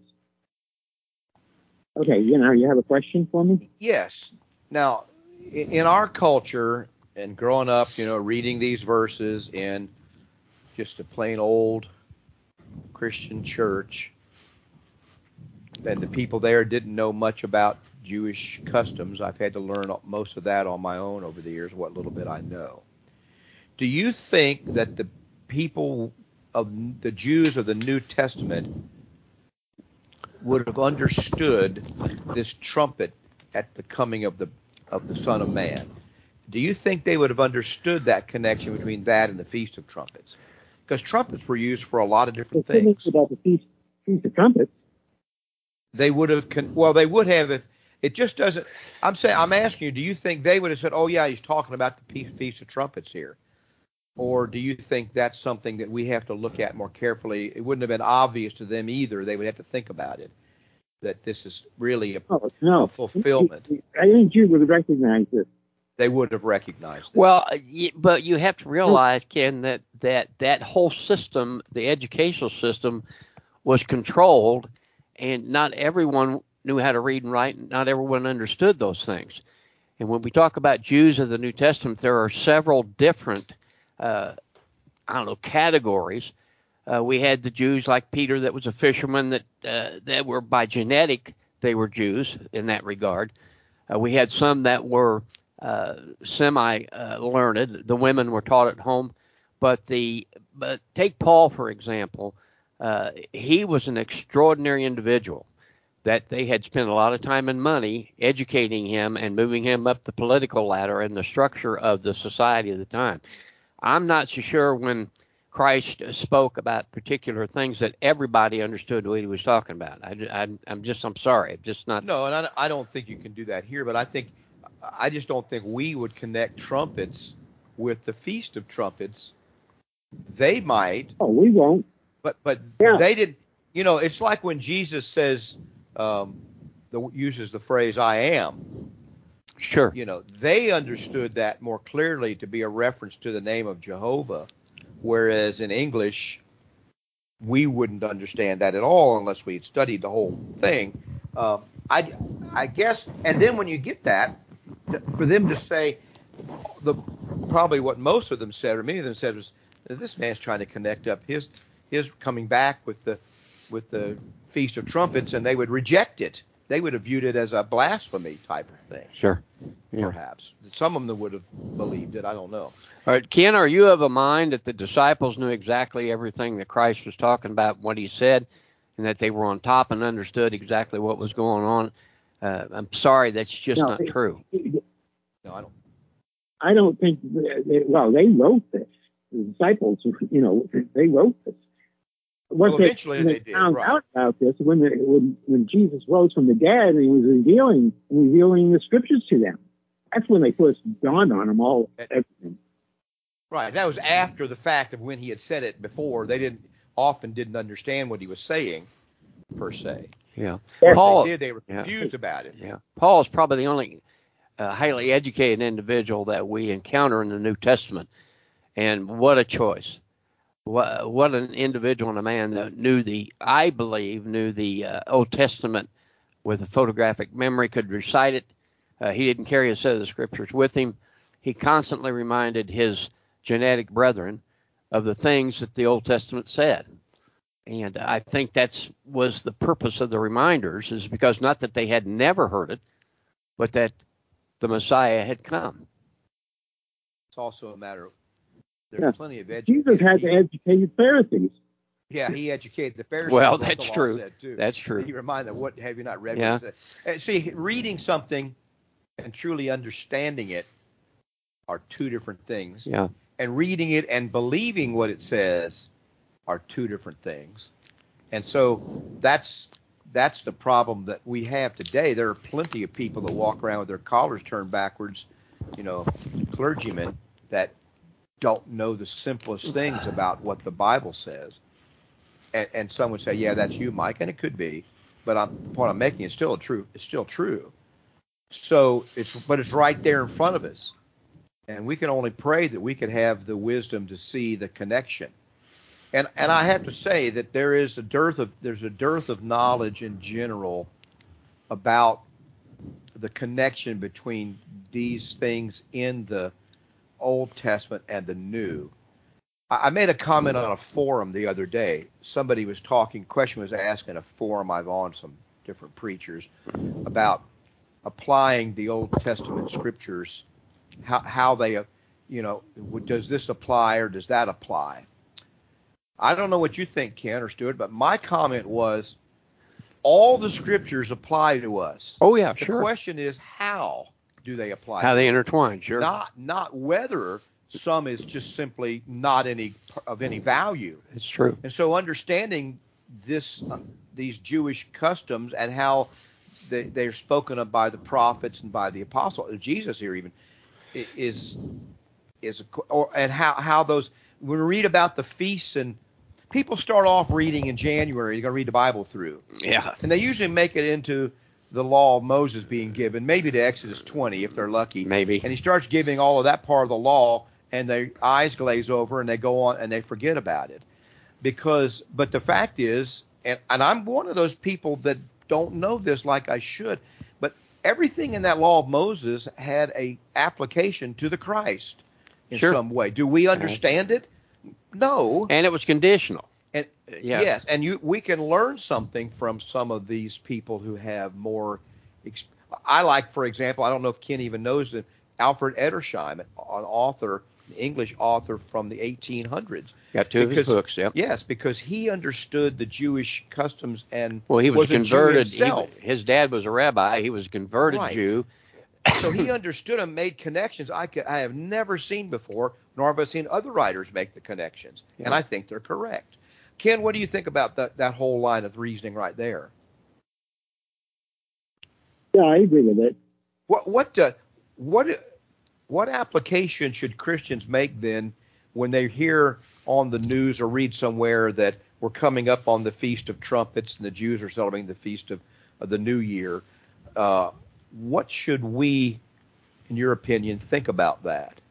E: Okay, you know, you have a question for me?
B: Yes. Now, in our culture and growing up, you know, reading these verses in just a plain old Christian church, and the people there didn't know much about Jewish customs. I've had to learn most of that on my own over the years, what little bit I know. Do you think that the people of the Jews of the New Testament would have understood this trumpet at the coming of the of the Son of Man. Do you think they would have understood that connection between that and the Feast of Trumpets? Because trumpets were used for a lot of different
E: The
B: things.
E: about the Feast, Feast of Trumpets.
B: They would have con- well, they would have if it just doesn't. I'm saying I'm asking you. Do you think they would have said, "Oh yeah, he's talking about the Feast, Feast of Trumpets here," or do you think that's something that we have to look at more carefully? It wouldn't have been obvious to them either. They would have to think about it. that this is really a,
E: Oh, no.
B: a fulfillment.
E: I think you would recognize this.
B: They would have recognized it.
C: Well, but you have to realize, Ken, that that that whole system, the educational system, was controlled, and not everyone knew how to read and write, and not everyone understood those things. And when we talk about Jews of the New Testament, there are several different, uh, I don't know, categories. Uh, we had the Jews like Peter, that was a fisherman, that uh, that were by genetic they were Jews in that regard. Uh, we had some that were uh, semi learned. The women were taught at home, but the but take Paul for example. Uh, he was an extraordinary individual that they had spent a lot of time and money educating him and moving him up the political ladder and the structure of the society of the time. I'm not so sure when Christ spoke about particular things that everybody understood what he was talking about. I, am just, I'm sorry, just not.
B: No, and I, I don't think you can do that here, but I think, I just don't think we would connect trumpets with the Feast of Trumpets. They might.
E: Oh, we won't.
B: But but
E: yeah.
B: they did. You know, it's like when Jesus says, um, the, uses the phrase "I am."
C: Sure.
B: You know, they understood that more clearly to be a reference to the name of Jehovah, whereas in English, we wouldn't understand that at all unless we had studied the whole thing. Um, I, I guess, and then when you get that, for them to say, the probably what most of them said, or many of them said, was this man's trying to connect up his his coming back with the with the Feast of Trumpets, and they would reject it. They would have viewed it as a blasphemy type of thing.
C: Sure.
B: Yeah. Perhaps some of them would have believed it. I don't know.
C: All right, Ken, are you of a mind that the disciples knew exactly everything that Christ was talking about, what he said, and that they were on top and understood exactly what was going on? Uh, I'm sorry, that's just
E: no,
C: not
E: it,
C: true.
E: It,
B: no, I don't.
E: I don't think. They, well, they wrote this. The disciples, you know, they wrote this.
B: What well,
E: they,
B: eventually
E: they,
B: they did,
E: found
B: right.
E: out about this when, the, when when Jesus rose from the dead and he was revealing revealing the scriptures to them. That's when they first dawned on them all everything.
B: Right. That was after the fact of when he had said it before. They didn't often didn't understand what he was saying per se.
C: Yeah.
B: Or
C: Paul
B: they did. They were
C: yeah.
B: confused about it.
C: Yeah. Paul is probably the only uh, highly educated individual that we encounter in the New Testament, and what a choice! What, an individual and a man that knew the, I believe, knew the uh, Old Testament with a photographic memory, could recite it. Uh, he didn't carry a set of the scriptures with him. He constantly reminded his genetic brethren of the things that the Old Testament said. And I think that's was the purpose of the reminders is because not that they had never heard it, but that the Messiah had come.
B: It's also a matter of there's
E: Yeah.
B: plenty of education.
E: Jesus had to educate the Pharisees.
B: Yeah, he educated the Pharisees.
C: Well, that's true.
B: said, too.
C: That's true.
B: He reminded them, what have you not read?
C: Yeah.
B: What it said? And see, reading something and truly understanding it are two different things.
C: Yeah.
B: And reading it and believing what it says are two different things. And so that's that's the problem that we have today. There are plenty of people that walk around with their collars turned backwards, you know, clergymen that don't know the simplest things about what the Bible says. And, and some would say, yeah, that's you, Mike, and it could be, but I'm, the point I'm making is still true. It's still true. So it's, but it's right there in front of us, and we can only pray that we could have the wisdom to see the connection. And and I have to say that there is a dearth of there's a dearth of knowledge in general about the connection between these things in the Old Testament and the New. I made a comment on a forum the other day. Somebody was talking, question was asked in a forum I've on some different preachers about applying the Old Testament scriptures, how, how they, you know, does this apply or does that apply? I don't know what you think, Ken or Stuart, but my comment was all the scriptures apply to us.
C: Oh yeah,
B: the
C: sure.
B: question is how do they apply?
C: How they intertwine, sure.
B: Not not whether some is just simply not any of any value.
C: it's true.
B: And so understanding this uh, these Jewish customs and how they, they're spoken of by the prophets and by the apostle Jesus here even is is a, or and how how those when we read about the feasts and people start off reading in January. You're going to read the Bible through,
C: Yeah.
B: and they usually make it into the law of Moses being given, maybe to Exodus 20 if they're lucky.
C: Maybe.
B: And he starts giving all of that part of the law, and their eyes glaze over, and they go on and they forget about it. Because, but the fact is, and, and I'm one of those people that don't know this like I should, but everything in that law of Moses had a application to the Christ in
C: Sure.
B: some way. Do we understand it? No.
C: And it was conditional.
B: And
C: Yeah.
B: yes, and you we can learn something from some of these people who have more. Ex- I like, for example, I don't know if Ken even knows it. Alfred Edersheim, an author, an English author from the 1800s.
C: Got two of his books. Yep.
B: Yes, because he understood the Jewish customs and
C: Well, he was,
B: Jew
C: converted. He- his dad was a rabbi. He was a converted
B: Right.
C: Jew.
B: so he understood and made connections I, could, I have never seen before, nor have I seen other writers make the connections. And I think they're correct. Ken, what do you think about that, that whole line of reasoning right there?
E: Yeah, I agree with it.
B: What what uh, what what application should Christians make then when they hear on the news or read somewhere that we're coming up on the feast of trumpets and the Jews are celebrating the feast of, of the New Year? Uh, what should we, in your opinion, think about that?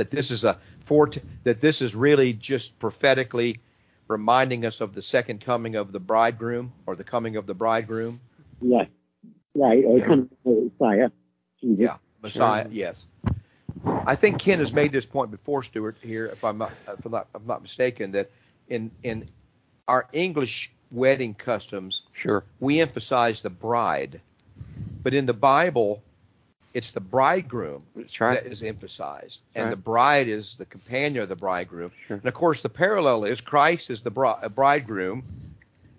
B: That this is a fort that this is really just prophetically reminding us of the second coming of the bridegroom or the coming of the bridegroom.
E: Yes. Right. Or
B: Yeah.
E: Messiah. Jesus.
B: Yeah, Messiah. Yes. I think Ken has made this point before, Stuart. Here, if I'm not, if I'm not, if I'm not mistaken, that in in our English wedding customs,
C: Sure.
B: we emphasize the bride, but in the Bible, it's the bridegroom
C: That's right.
B: that is emphasized,
C: Right.
B: and the bride is the companion of the bridegroom.
C: Sure.
B: And of course, the parallel is Christ is the bri- bridegroom,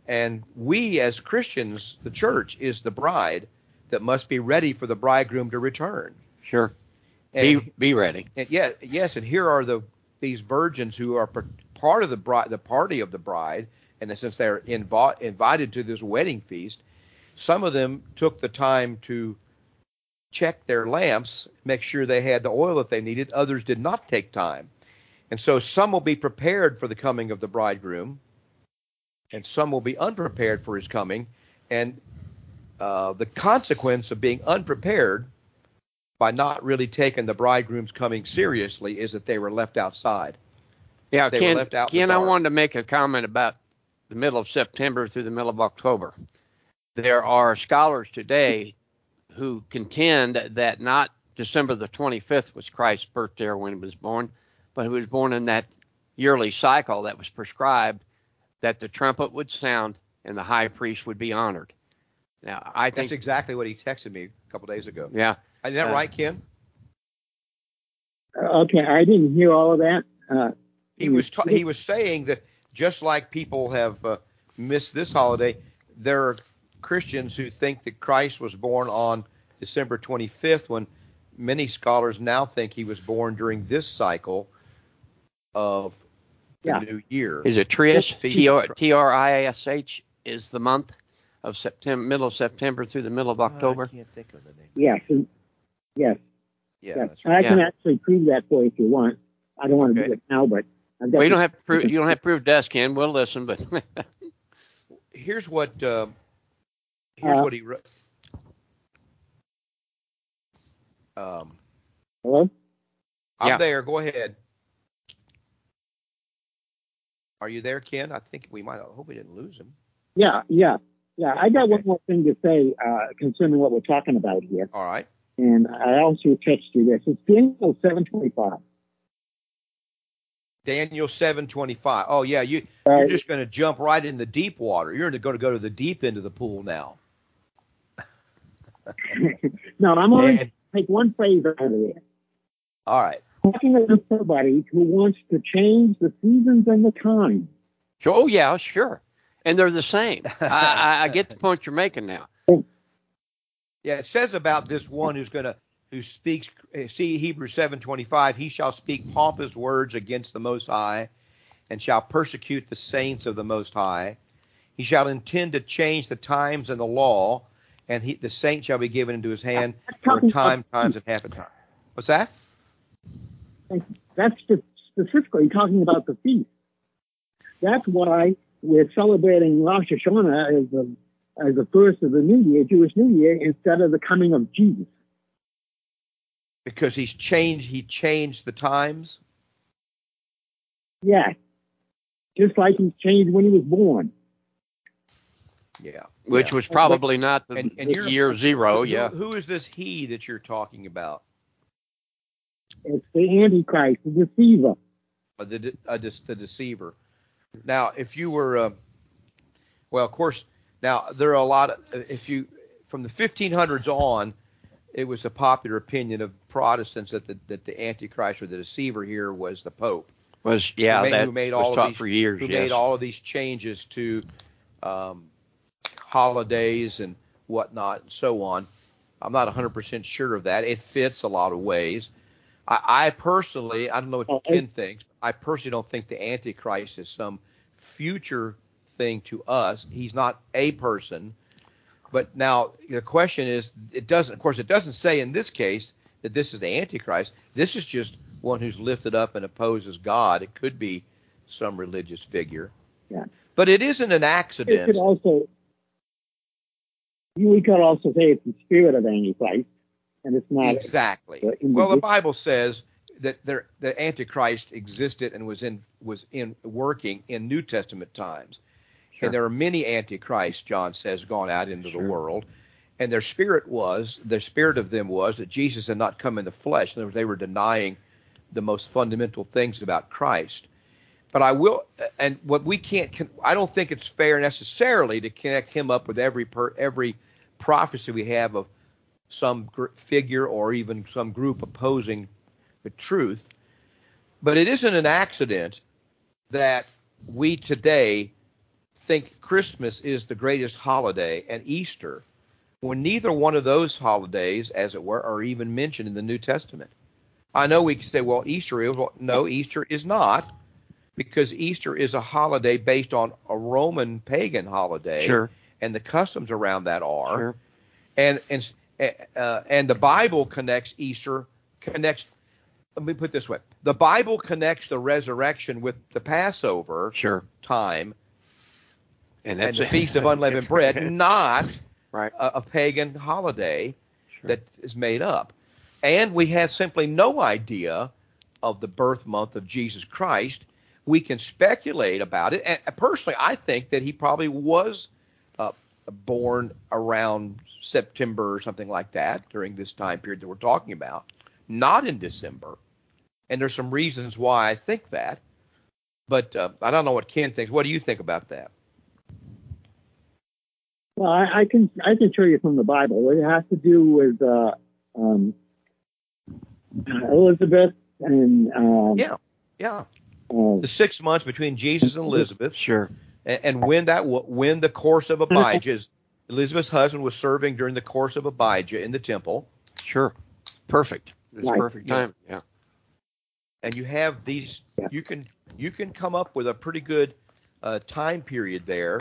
B: and we as Christians, the church, is the bride that must be ready for the bridegroom to return.
C: Sure.
B: And,
C: be be ready.
B: and yeah, yes, and here are the these virgins who are part of the bride, the party of the bride, and since they're invo- invited to this wedding feast, some of them took the time to check their lamps, make sure they had the oil that they needed. Others did not take time, and so some will be prepared for the coming of the bridegroom, and some will be unprepared for his coming, and uh, the consequence of being unprepared by not really taking the bridegroom's coming seriously is that they were left outside.
C: Yeah,
B: They were
C: Ken,
B: left out
C: Ken I wanted to make a comment about the middle of September through the middle of October. There are scholars today who contend that not December the 25th was Christ's birthday or when he was born, but he was born in that yearly cycle that was prescribed that the trumpet would sound and the high priest would be honored. Now, I think,
B: That's exactly what he texted me a couple days ago.
C: yeah,
B: Is that
C: Uh,
B: right, Ken?
E: Uh, Okay, I didn't hear all of that. Uh,
B: He was ta- he was saying that just like people have uh, missed this holiday, there are Christians who think that Christ was born on December 25th, when many scholars now think he was born during this cycle of the
E: Yeah.
B: new year.
C: is it Trish?
B: Feast
C: T R
B: of
C: T R I S H is the month of September, middle of September through the middle of October.
B: I can't think of the name.
E: yes. Yes.
B: Yeah,
E: yes.
B: that's right.
E: I can actually prove that for you if you want. I don't want to
B: Okay.
E: do it now, but I've got
C: Well, you don't have to prove you don't have to prove desk, Ken. We'll listen, but
B: Here's what uh, here's
E: Uh,
B: what he wrote. Um,
E: Hello?
B: I'm
C: Yeah.
B: there. Go ahead. Are you there, Ken? I think we might. I hope we didn't lose him.
E: Yeah, yeah, yeah. I got one more thing to say uh, concerning what we're talking about here,
B: All right.
E: and I also text you this. It's Daniel seven twenty five.
B: Daniel seven twenty five. Oh yeah, you
E: Uh,
B: you're just going to jump right in the deep water. You're going to go to the deep end of the pool now.
E: No, I'm only
B: And,
E: take one phrase out of it.
B: all right.
E: Talking about somebody who wants to change the seasons and the time.
C: oh yeah, sure, and they're the same. I, I, I get the point you're making now.
B: Yeah, it says about this one who's going to who speaks. uh, See Hebrews seven twenty five. He shall speak pompous words against the Most High, and shall persecute the saints of the Most High. He shall intend to change the times and the law, and he, the saint shall be given into his hand for a time, times, and half a time. What's that?
E: That's spe- specifically talking about the feast. that's why we're celebrating Rosh Hashanah as the as the first of the New Year, Jewish New Year, instead of the coming of Jesus.
B: Because he's changed. He changed the times.
E: Yeah, just like he changed when he was born.
B: Yeah.
C: Which
B: yeah.
C: was probably not the,
B: And- and
C: the year zero.
B: Who-
C: Yeah.
B: Who is this he that you're talking about?
E: It's the Antichrist, the deceiver.
B: Uh, the uh, de- the deceiver. Now, if you were, uh, well, of course, now there are a lot of if you from the 1500s on, it was a popular opinion of Protestants that the that the Antichrist or the deceiver here was the Pope.
C: Was yeah
B: who made,
C: that
B: who made
C: was
B: all
C: taught
B: of these,
C: for years.
B: who
C: yes.
B: made all of these changes to um, holidays and whatnot and so on. I'm not 100% sure of that. It fits a lot of ways. I, I personally, I don't know what
E: Oh,
B: Ken thinks. I personally don't think the Antichrist is some future thing to us. He's not a person. But now the question is, it doesn't. Of course, it doesn't say in this case that this is the Antichrist. This is just one who's lifted up and opposes God. It could be some religious figure.
E: Yeah.
B: But it isn't an
E: It
B: accident.
E: could also, we could also say it's the spirit of Antichrist, and it's not.
B: Exactly. Well, the. Bible says that there, the Antichrist existed and was in was in working in New Testament times,
C: Sure.
B: and there are many antichrists. John says gone out into
C: Sure.
B: the world, and their spirit was the spirit of them was that Jesus had not come in the flesh. In other words, they were denying the most fundamental things about Christ. But I will, and what we can't, I don't think it's fair necessarily to connect him up with every per, every prophecy we have of some gr- figure or even some group opposing the truth. But it isn't an accident that we today think Christmas is the greatest holiday and Easter when neither one of those holidays, as it were, are even mentioned in the New Testament. I know we can say, well, Easter is. Well, no, Easter is not, because Easter is a holiday based on a Roman pagan holiday,
C: Sure.
B: and the customs around that are
C: Sure.
B: and and uh, and the Bible connects Easter connects. Let me put it this way: the Bible connects the resurrection with the Passover
C: Sure.
B: time
C: And
B: and
C: that's
B: the Feast of Unleavened Bread, not
C: right.
B: a, a pagan holiday that is made up. And we have simply no idea of the birth month of Jesus Christ. We can speculate about it. And personally, I think that he probably was uh, born around September or something like that during this time period that we're talking about, not in December. And there's some reasons why I think that. But uh, I don't know what Ken thinks. What do you think about that?
E: Well, I, I can I can show you from the Bible. It has to do with uh, um, Elizabeth and um,
B: Yeah, yeah.
E: Uh,
B: The six months between Jesus and Elizabeth.
C: Sure.
B: and, and when that when the course of Abijah's Elizabeth's husband was serving during the course of Abijah in the temple,
C: Sure. Perfect. It's
E: Right.
C: perfect
B: Yeah.
C: time. Yeah.
B: and you have these,
E: Yeah.
B: you can you can come up with a pretty good uh, time period there.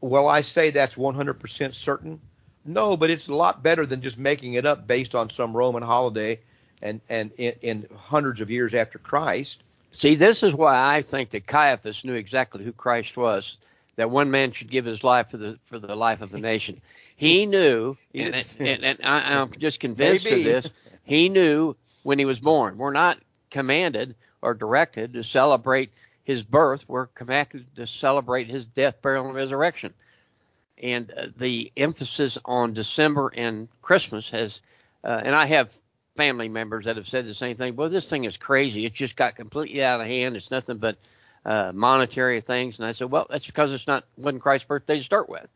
B: Well, I say that's 100% certain. No, but it's a lot better than just making it up based on some Roman holiday and and in, in hundreds of years after Christ.
C: See, this is why I think that Caiaphas knew exactly who Christ was. That one man should give his life for the for the life of the nation. He knew, and, and, and I, I'm just convinced
B: Maybe.
C: of this. He knew when he was born. We're not commanded or directed to celebrate his birth. We're commanded to celebrate his death, burial, and resurrection. And uh, the emphasis on December and Christmas has, uh, and I have family members that have said the same thing. Well, this thing is crazy. It just got completely out of hand. It's nothing but uh, monetary things. And I said, well, that's because it's not wasn't Christ's birthday to start with.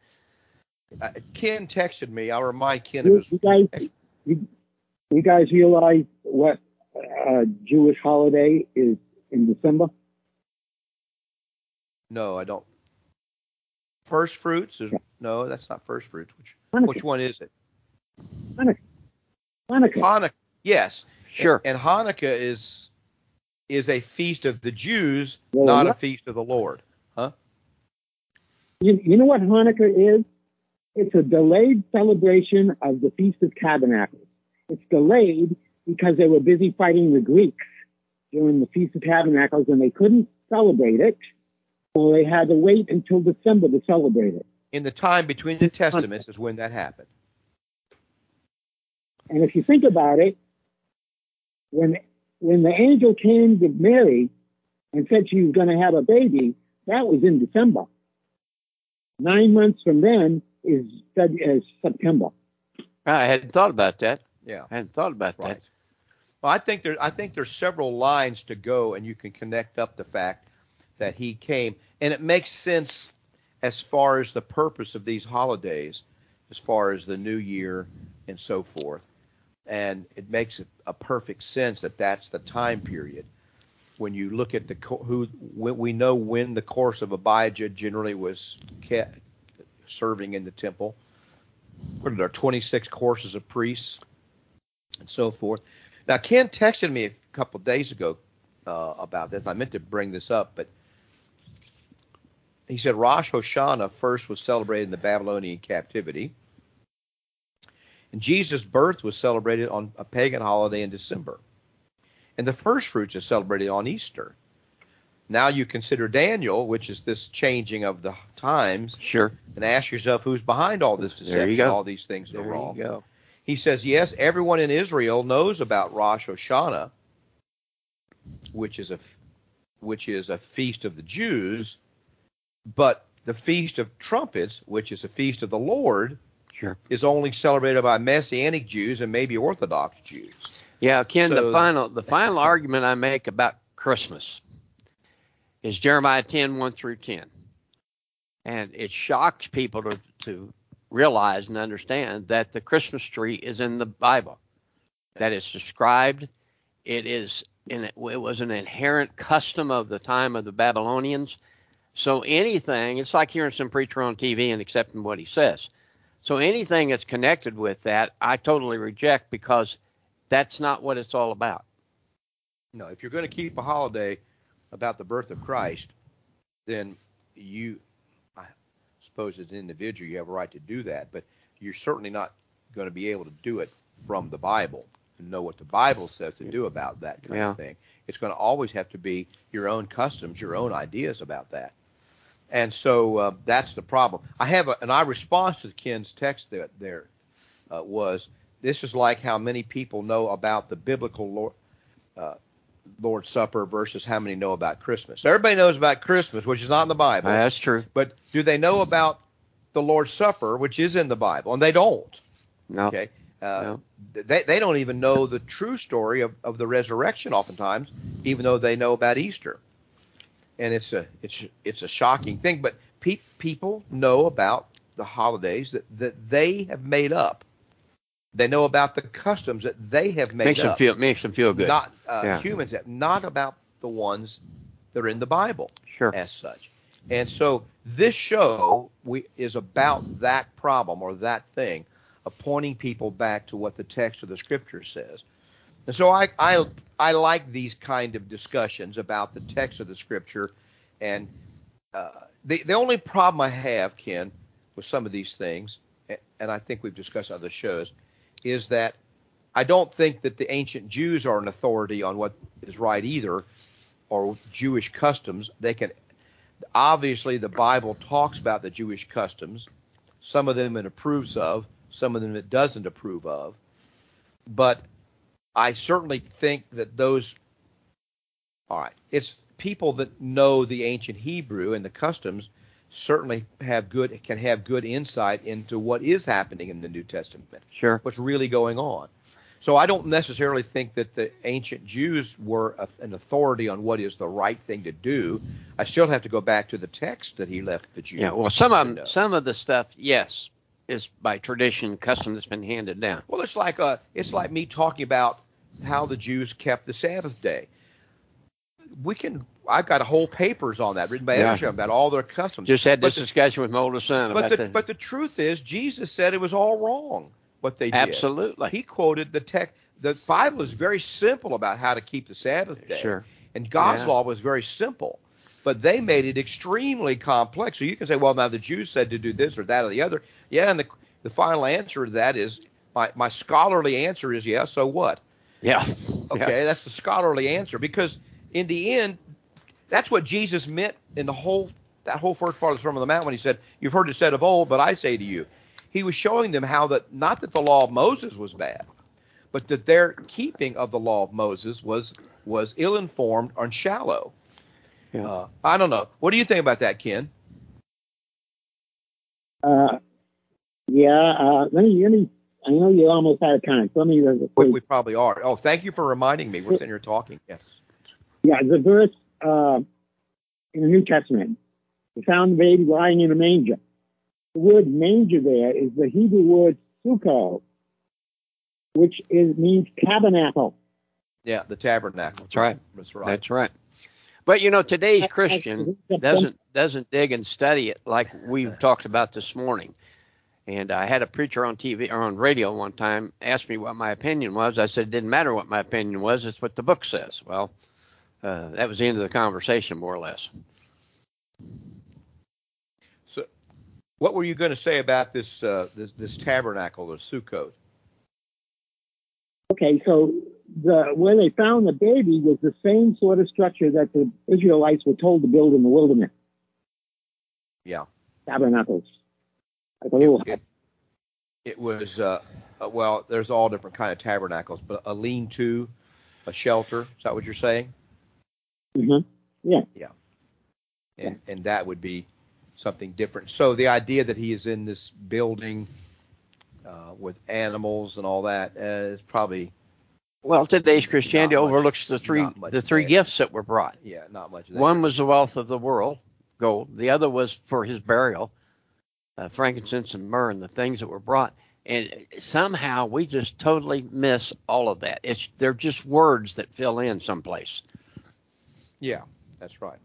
B: Uh, Ken texted me. I'll remind Ken of
E: you,
B: his
E: you guys you, you guys realize what uh, Jewish holiday is in December?
B: No, I don't. First fruits is no, that's not first fruits. Which
E: Hanukkah.
B: which one is it?
E: Hanukkah.
B: Hanukkah. Yes.
C: Sure.
B: And Hanukkah is is a feast of the Jews,
E: Well,
B: not a feast of the Lord.
E: You, you know what Hanukkah is? It's a delayed celebration of the Feast of Tabernacles. It's delayed because they were busy fighting the Greeks during the Feast of Tabernacles and they couldn't celebrate it So they had to wait until December to celebrate it.
B: In the time between the testaments is when that happened.
E: And if you think about it, when when the angel came to Mary and said she was going to have a baby, that was in December. Nine months from then is is September.
C: Ah, I hadn't thought about that.
B: Yeah.
C: I hadn't thought about
B: Right.
C: that.
B: Well, I think there I think there's several lines to go, and you can connect up the fact that he came, and it makes sense as far as the purpose of these holidays, as far as the New Year and so forth, and it makes a perfect sense that that's the time period. When you look at the who we know when the course of Abijah generally was kept serving in the temple. What are there 26 courses of priests and so forth. Now, Ken texted me a couple days ago uh, about this. I meant to bring this up, but he said Rosh Hashanah first was celebrated in the Babylonian captivity, and Jesus' birth was celebrated on a pagan holiday in December, and the first fruits is celebrated on Easter. Now you consider Daniel, which is this changing of the times,
C: Sure.
B: and ask yourself who's behind all this deception. All these things
C: There
B: are wrong.
C: go.
B: He says, yes, everyone in Israel knows about Rosh Hashanah, which is a which is a feast of the Jews, but the feast of trumpets, which is a feast of the Lord,
C: Sure.
B: is only celebrated by Messianic Jews and maybe Orthodox Jews.
C: Yeah, Ken.
B: So-
C: the final the final argument I make about Christmas is Jeremiah 10, 1 through 10. And it shocks people to, to realize and understand that the Christmas tree is in the Bible, that it's described. It is in it, it was an inherent custom of the time of the Babylonians. So anything, it's like hearing some preacher on TV and accepting what he says. So anything that's connected with that, I totally reject because that's not what it's all about.
B: No, if you're going to keep a holiday about the birth of Christ, then you, I suppose, as an individual, you have a right to do that. But you're certainly not going to be able to do it from the Bible and know what the Bible says to do about that kind
C: Yeah.
B: of thing. It's going to always have to be your own customs, your own ideas about that. And so uh, that's the problem. I have a, and I response to Ken's text there, there uh, was this is like how many people know about the biblical Lord, uh, Lord's Supper versus how many know about Christmas. Everybody knows about Christmas, which is not in the Bible,
C: That's true.
B: but do they know about the Lord's Supper, which is in the Bible? And they don't.
C: No.
B: Okay. Uh,
C: No.
B: they, they don't even know the true story of, of the resurrection oftentimes, even though they know about Easter. And it's a it's it's a shocking thing, but pe- people know about the holidays that, that they have made up. They know about the customs that they have made
C: Makes them
B: up.
C: feel makes them feel good.
B: Not uh,
C: Yeah.
B: humans, not about the ones that are in the Bible
C: sure.
B: as such. And so this show we, is about that problem or that thing of pointing people back to what the text of the scripture says. And so I, I, I like these kind of discussions about the text of the scripture. And uh, the, the only problem I have, Ken, with some of these things, and I think we've discussed other shows, is that I don't think that the ancient Jews are an authority on what is right either, or Jewish customs. They can obviously the Bible talks about the Jewish customs. Some of them it approves of, some of them it doesn't approve of. But I certainly think that those all right, it's people that know the ancient Hebrew and the customs certainly have good can have good insight into what is happening in the New Testament
C: Sure.
B: what's really going on. So I don't necessarily think that the ancient Jews were a, an authority on what is the right thing to do. I still have to go back to the text that he left the Jews.
C: Yeah. Well, some of them, some of the stuff, yes, is by tradition, custom that's been handed down.
B: Well, it's like uh, it's like me talking about how the Jews kept the Sabbath day. We can. I've got whole papers on that written by
C: Yeah.
B: About all their customs.
C: Just had
B: But
C: this
B: the-
C: discussion with my oldest son
B: But
C: about
B: the,
C: the.
B: but the truth is, Jesus said it was all wrong what they did.
C: absolutely.
B: He quoted the text. The Bible is very simple about how to keep the Sabbath day.
C: Sure.
B: And God's
C: Yeah.
B: law was very simple, but they made it extremely complex. So you can say, well, now the Jews said to do this or that or the other. Yeah, and the the final answer to that is my my scholarly answer is yes. So what?
C: Yeah.
B: Okay, that's the scholarly answer because in the end, that's what Jesus meant in the whole that whole first part of the Sermon on the Mount when he said, "You've heard it said of old, but I say to you," he was showing them how that not that the law of Moses was bad, but that their keeping of the law of Moses was was ill-informed and shallow.
C: Yeah.
B: Uh, I don't know. What do you think about that, Ken?
E: Uh, yeah, uh, let me, let me, I know you're almost out of time. So let me, uh,
B: We, we probably are. Oh, thank you for reminding me. We're sitting here talking. Yes.
E: yeah, the verse uh, in the New Testament, we found the baby lying in a manger. The word manger there is the Hebrew word sukkah, which is means tabernacle.
B: Yeah, the tabernacle.
C: That's right.
B: That's right.
C: That's right. But you know, today's
E: I- I-
C: Christian doesn't doesn't dig and study it like we've talked about this morning. And I had a preacher on TV or on radio one time ask me what my opinion was. I said it didn't matter what my opinion was; it's what the book says. Well, uh, that was the end of the conversation, more or less.
B: So, what were you going to say about this uh, this, this tabernacle, the Sukkot?
E: Okay, so the where they found the baby was the same sort of structure that the Israelites were told to build in the wilderness,
B: Yeah.
E: tabernacles. Like a
B: It, it, it was uh, uh, well. There's all different kind of tabernacles, but a lean-to, a shelter. Is that what you're saying?
E: Mm-hmm. Yeah. Yeah.
B: And and that would be something different. So the idea that he is in this building uh, with animals and all that uh, is probably
C: Well, today's Christianity
B: Not much-
C: overlooks the three the three
B: there.
C: gifts that were brought.
B: yeah not much. There.
C: One was the wealth of the world, gold. The other was for his burial, uh, frankincense and myrrh, and the things that were brought. And somehow we just totally miss all of that. It's they're just words that fill in someplace.
B: Yeah, that's right.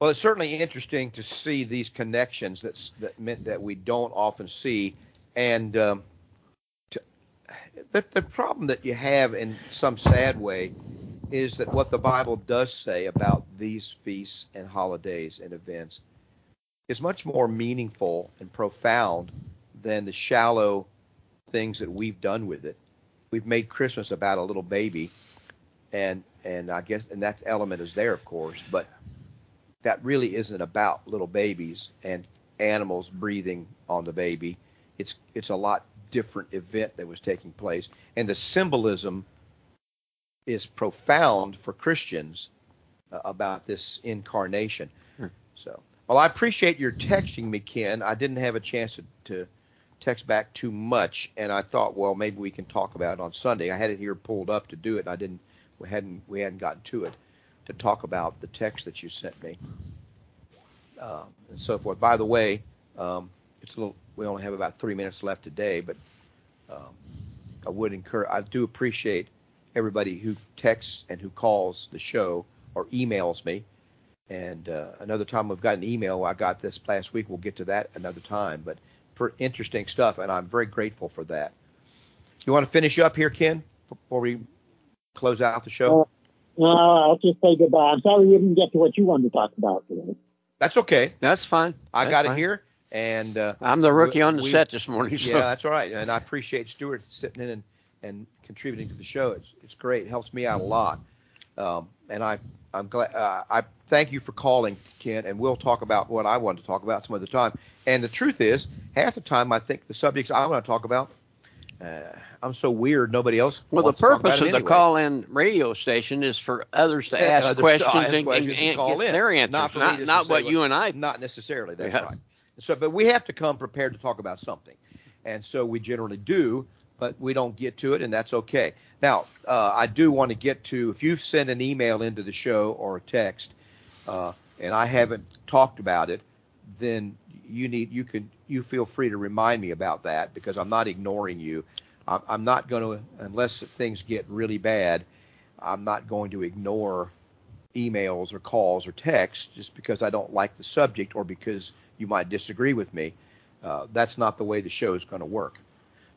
B: Well, it's certainly interesting to see these connections that's, that meant that we don't often see, and um, the, the problem that you have in some sad way is that what the Bible does say about these feasts and holidays and events is much more meaningful and profound than the shallow things that we've done with it. We've made Christmas about a little baby, and and I guess and that's element is there, of course, but that really isn't about little babies and animals breathing on the baby. It's it's a lot different event that was taking place, and the symbolism is profound for Christians uh, about this incarnation.
C: Hmm.
B: So, well, I appreciate your texting me, Ken. I didn't have a chance to, to text back too much, and I thought, well, maybe we can talk about it on Sunday. I had it here pulled up to do it, and I didn't. We hadn't we hadn't gotten to it to talk about the text that you sent me, um, and so forth. By the way, um, it's a little. We only have about three minutes left today, but um, I would encourage. I do appreciate everybody who texts and who calls the show or emails me. And uh, another time we've got an email I got this last week. We'll get to that another time. But for interesting stuff, and I'm very grateful for that. You want to finish up here, Ken, before we close out the show?
E: No, I'll just say goodbye. I'm sorry we didn't get to what you wanted to talk about today.
B: That's okay.
C: That's fine.
B: I
C: That's
B: got
C: fine.
B: it here, and uh,
C: I'm the rookie
B: We-
C: on the
B: we-
C: set this morning. So.
B: yeah, that's all right. And I appreciate Stuart sitting in and, and contributing to the show. It's it's great. It helps me out a lot. Um, and I I'm glad. Uh, I thank you for calling, Ken. And we'll talk about what I want to talk about some other time. And the truth is, half the time I think the subjects I want to talk about. Uh, I'm so weird. Nobody else.
C: Well, the
B: wants to talk about
C: purpose of the call-in radio station is for others to
B: Yeah,
C: ask questions
B: ask
C: and,
B: questions
C: and,
B: and
C: and
B: call
C: get
B: in.
C: their answers,
B: Not
C: not, not,
B: just
C: what you and I.
B: Not necessarily. That's
C: Yeah.
B: right. So, but we have to come prepared to talk about something, and so we generally do, but we don't get to it, and that's okay. Now, uh, I do want to get to if you've sent an email into the show or a text, uh, and I haven't talked about it, then you need you can you feel free to remind me about that because I'm not ignoring you. I'm, I'm not going to unless things get really bad. I'm not going to ignore emails or calls or texts just because I don't like the subject or because you might disagree with me. Uh, that's not the way the show is going to work.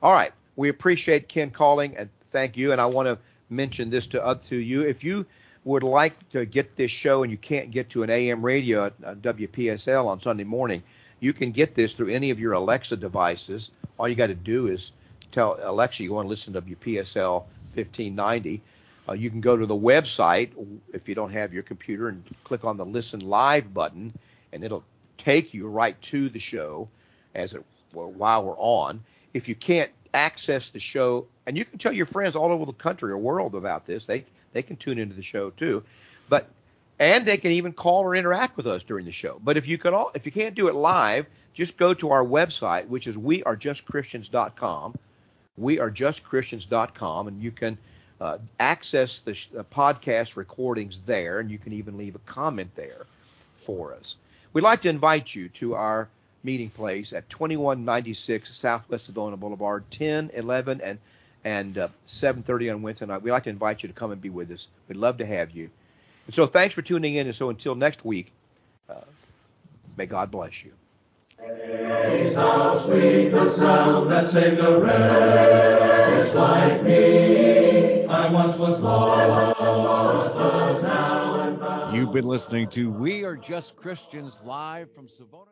B: All right. We appreciate Ken calling and thank you. And I want to mention this to, uh, to you. If you would like to get this show and you can't get to an AM radio at uh, WPSL on Sunday morning, you can get this through any of your Alexa devices. All you got to do is tell Alexa you want to listen to WPSL 1590. Uh, you can go to the website if you don't have your computer and click on the listen live button and it'll take you right to the show as it while we're on. If you can't access the show, and you can tell your friends all over the country or world about this, they they can tune into the show too. But and they can even call or interact with us during the show. But if you can all, if you can't do it live, just go to our website, which is wearejustchristians.com. Wearejustchristians.com, and you can uh, access the, the podcast recordings there, and you can even leave a comment there for us. We'd like to invite you to our meeting place at 2196 Southwest Savona Boulevard, 10, 11, and and uh, 7:30 on Wednesday night. We'd like to invite you to come and be with us. We'd love to have you. And so thanks for tuning in. And so until next week, uh, may God bless you. how sweet the sound that saved a wretch like me. I once was lost,
A: but now I'm found. You've been listening to We Are Just Christians live from Savona.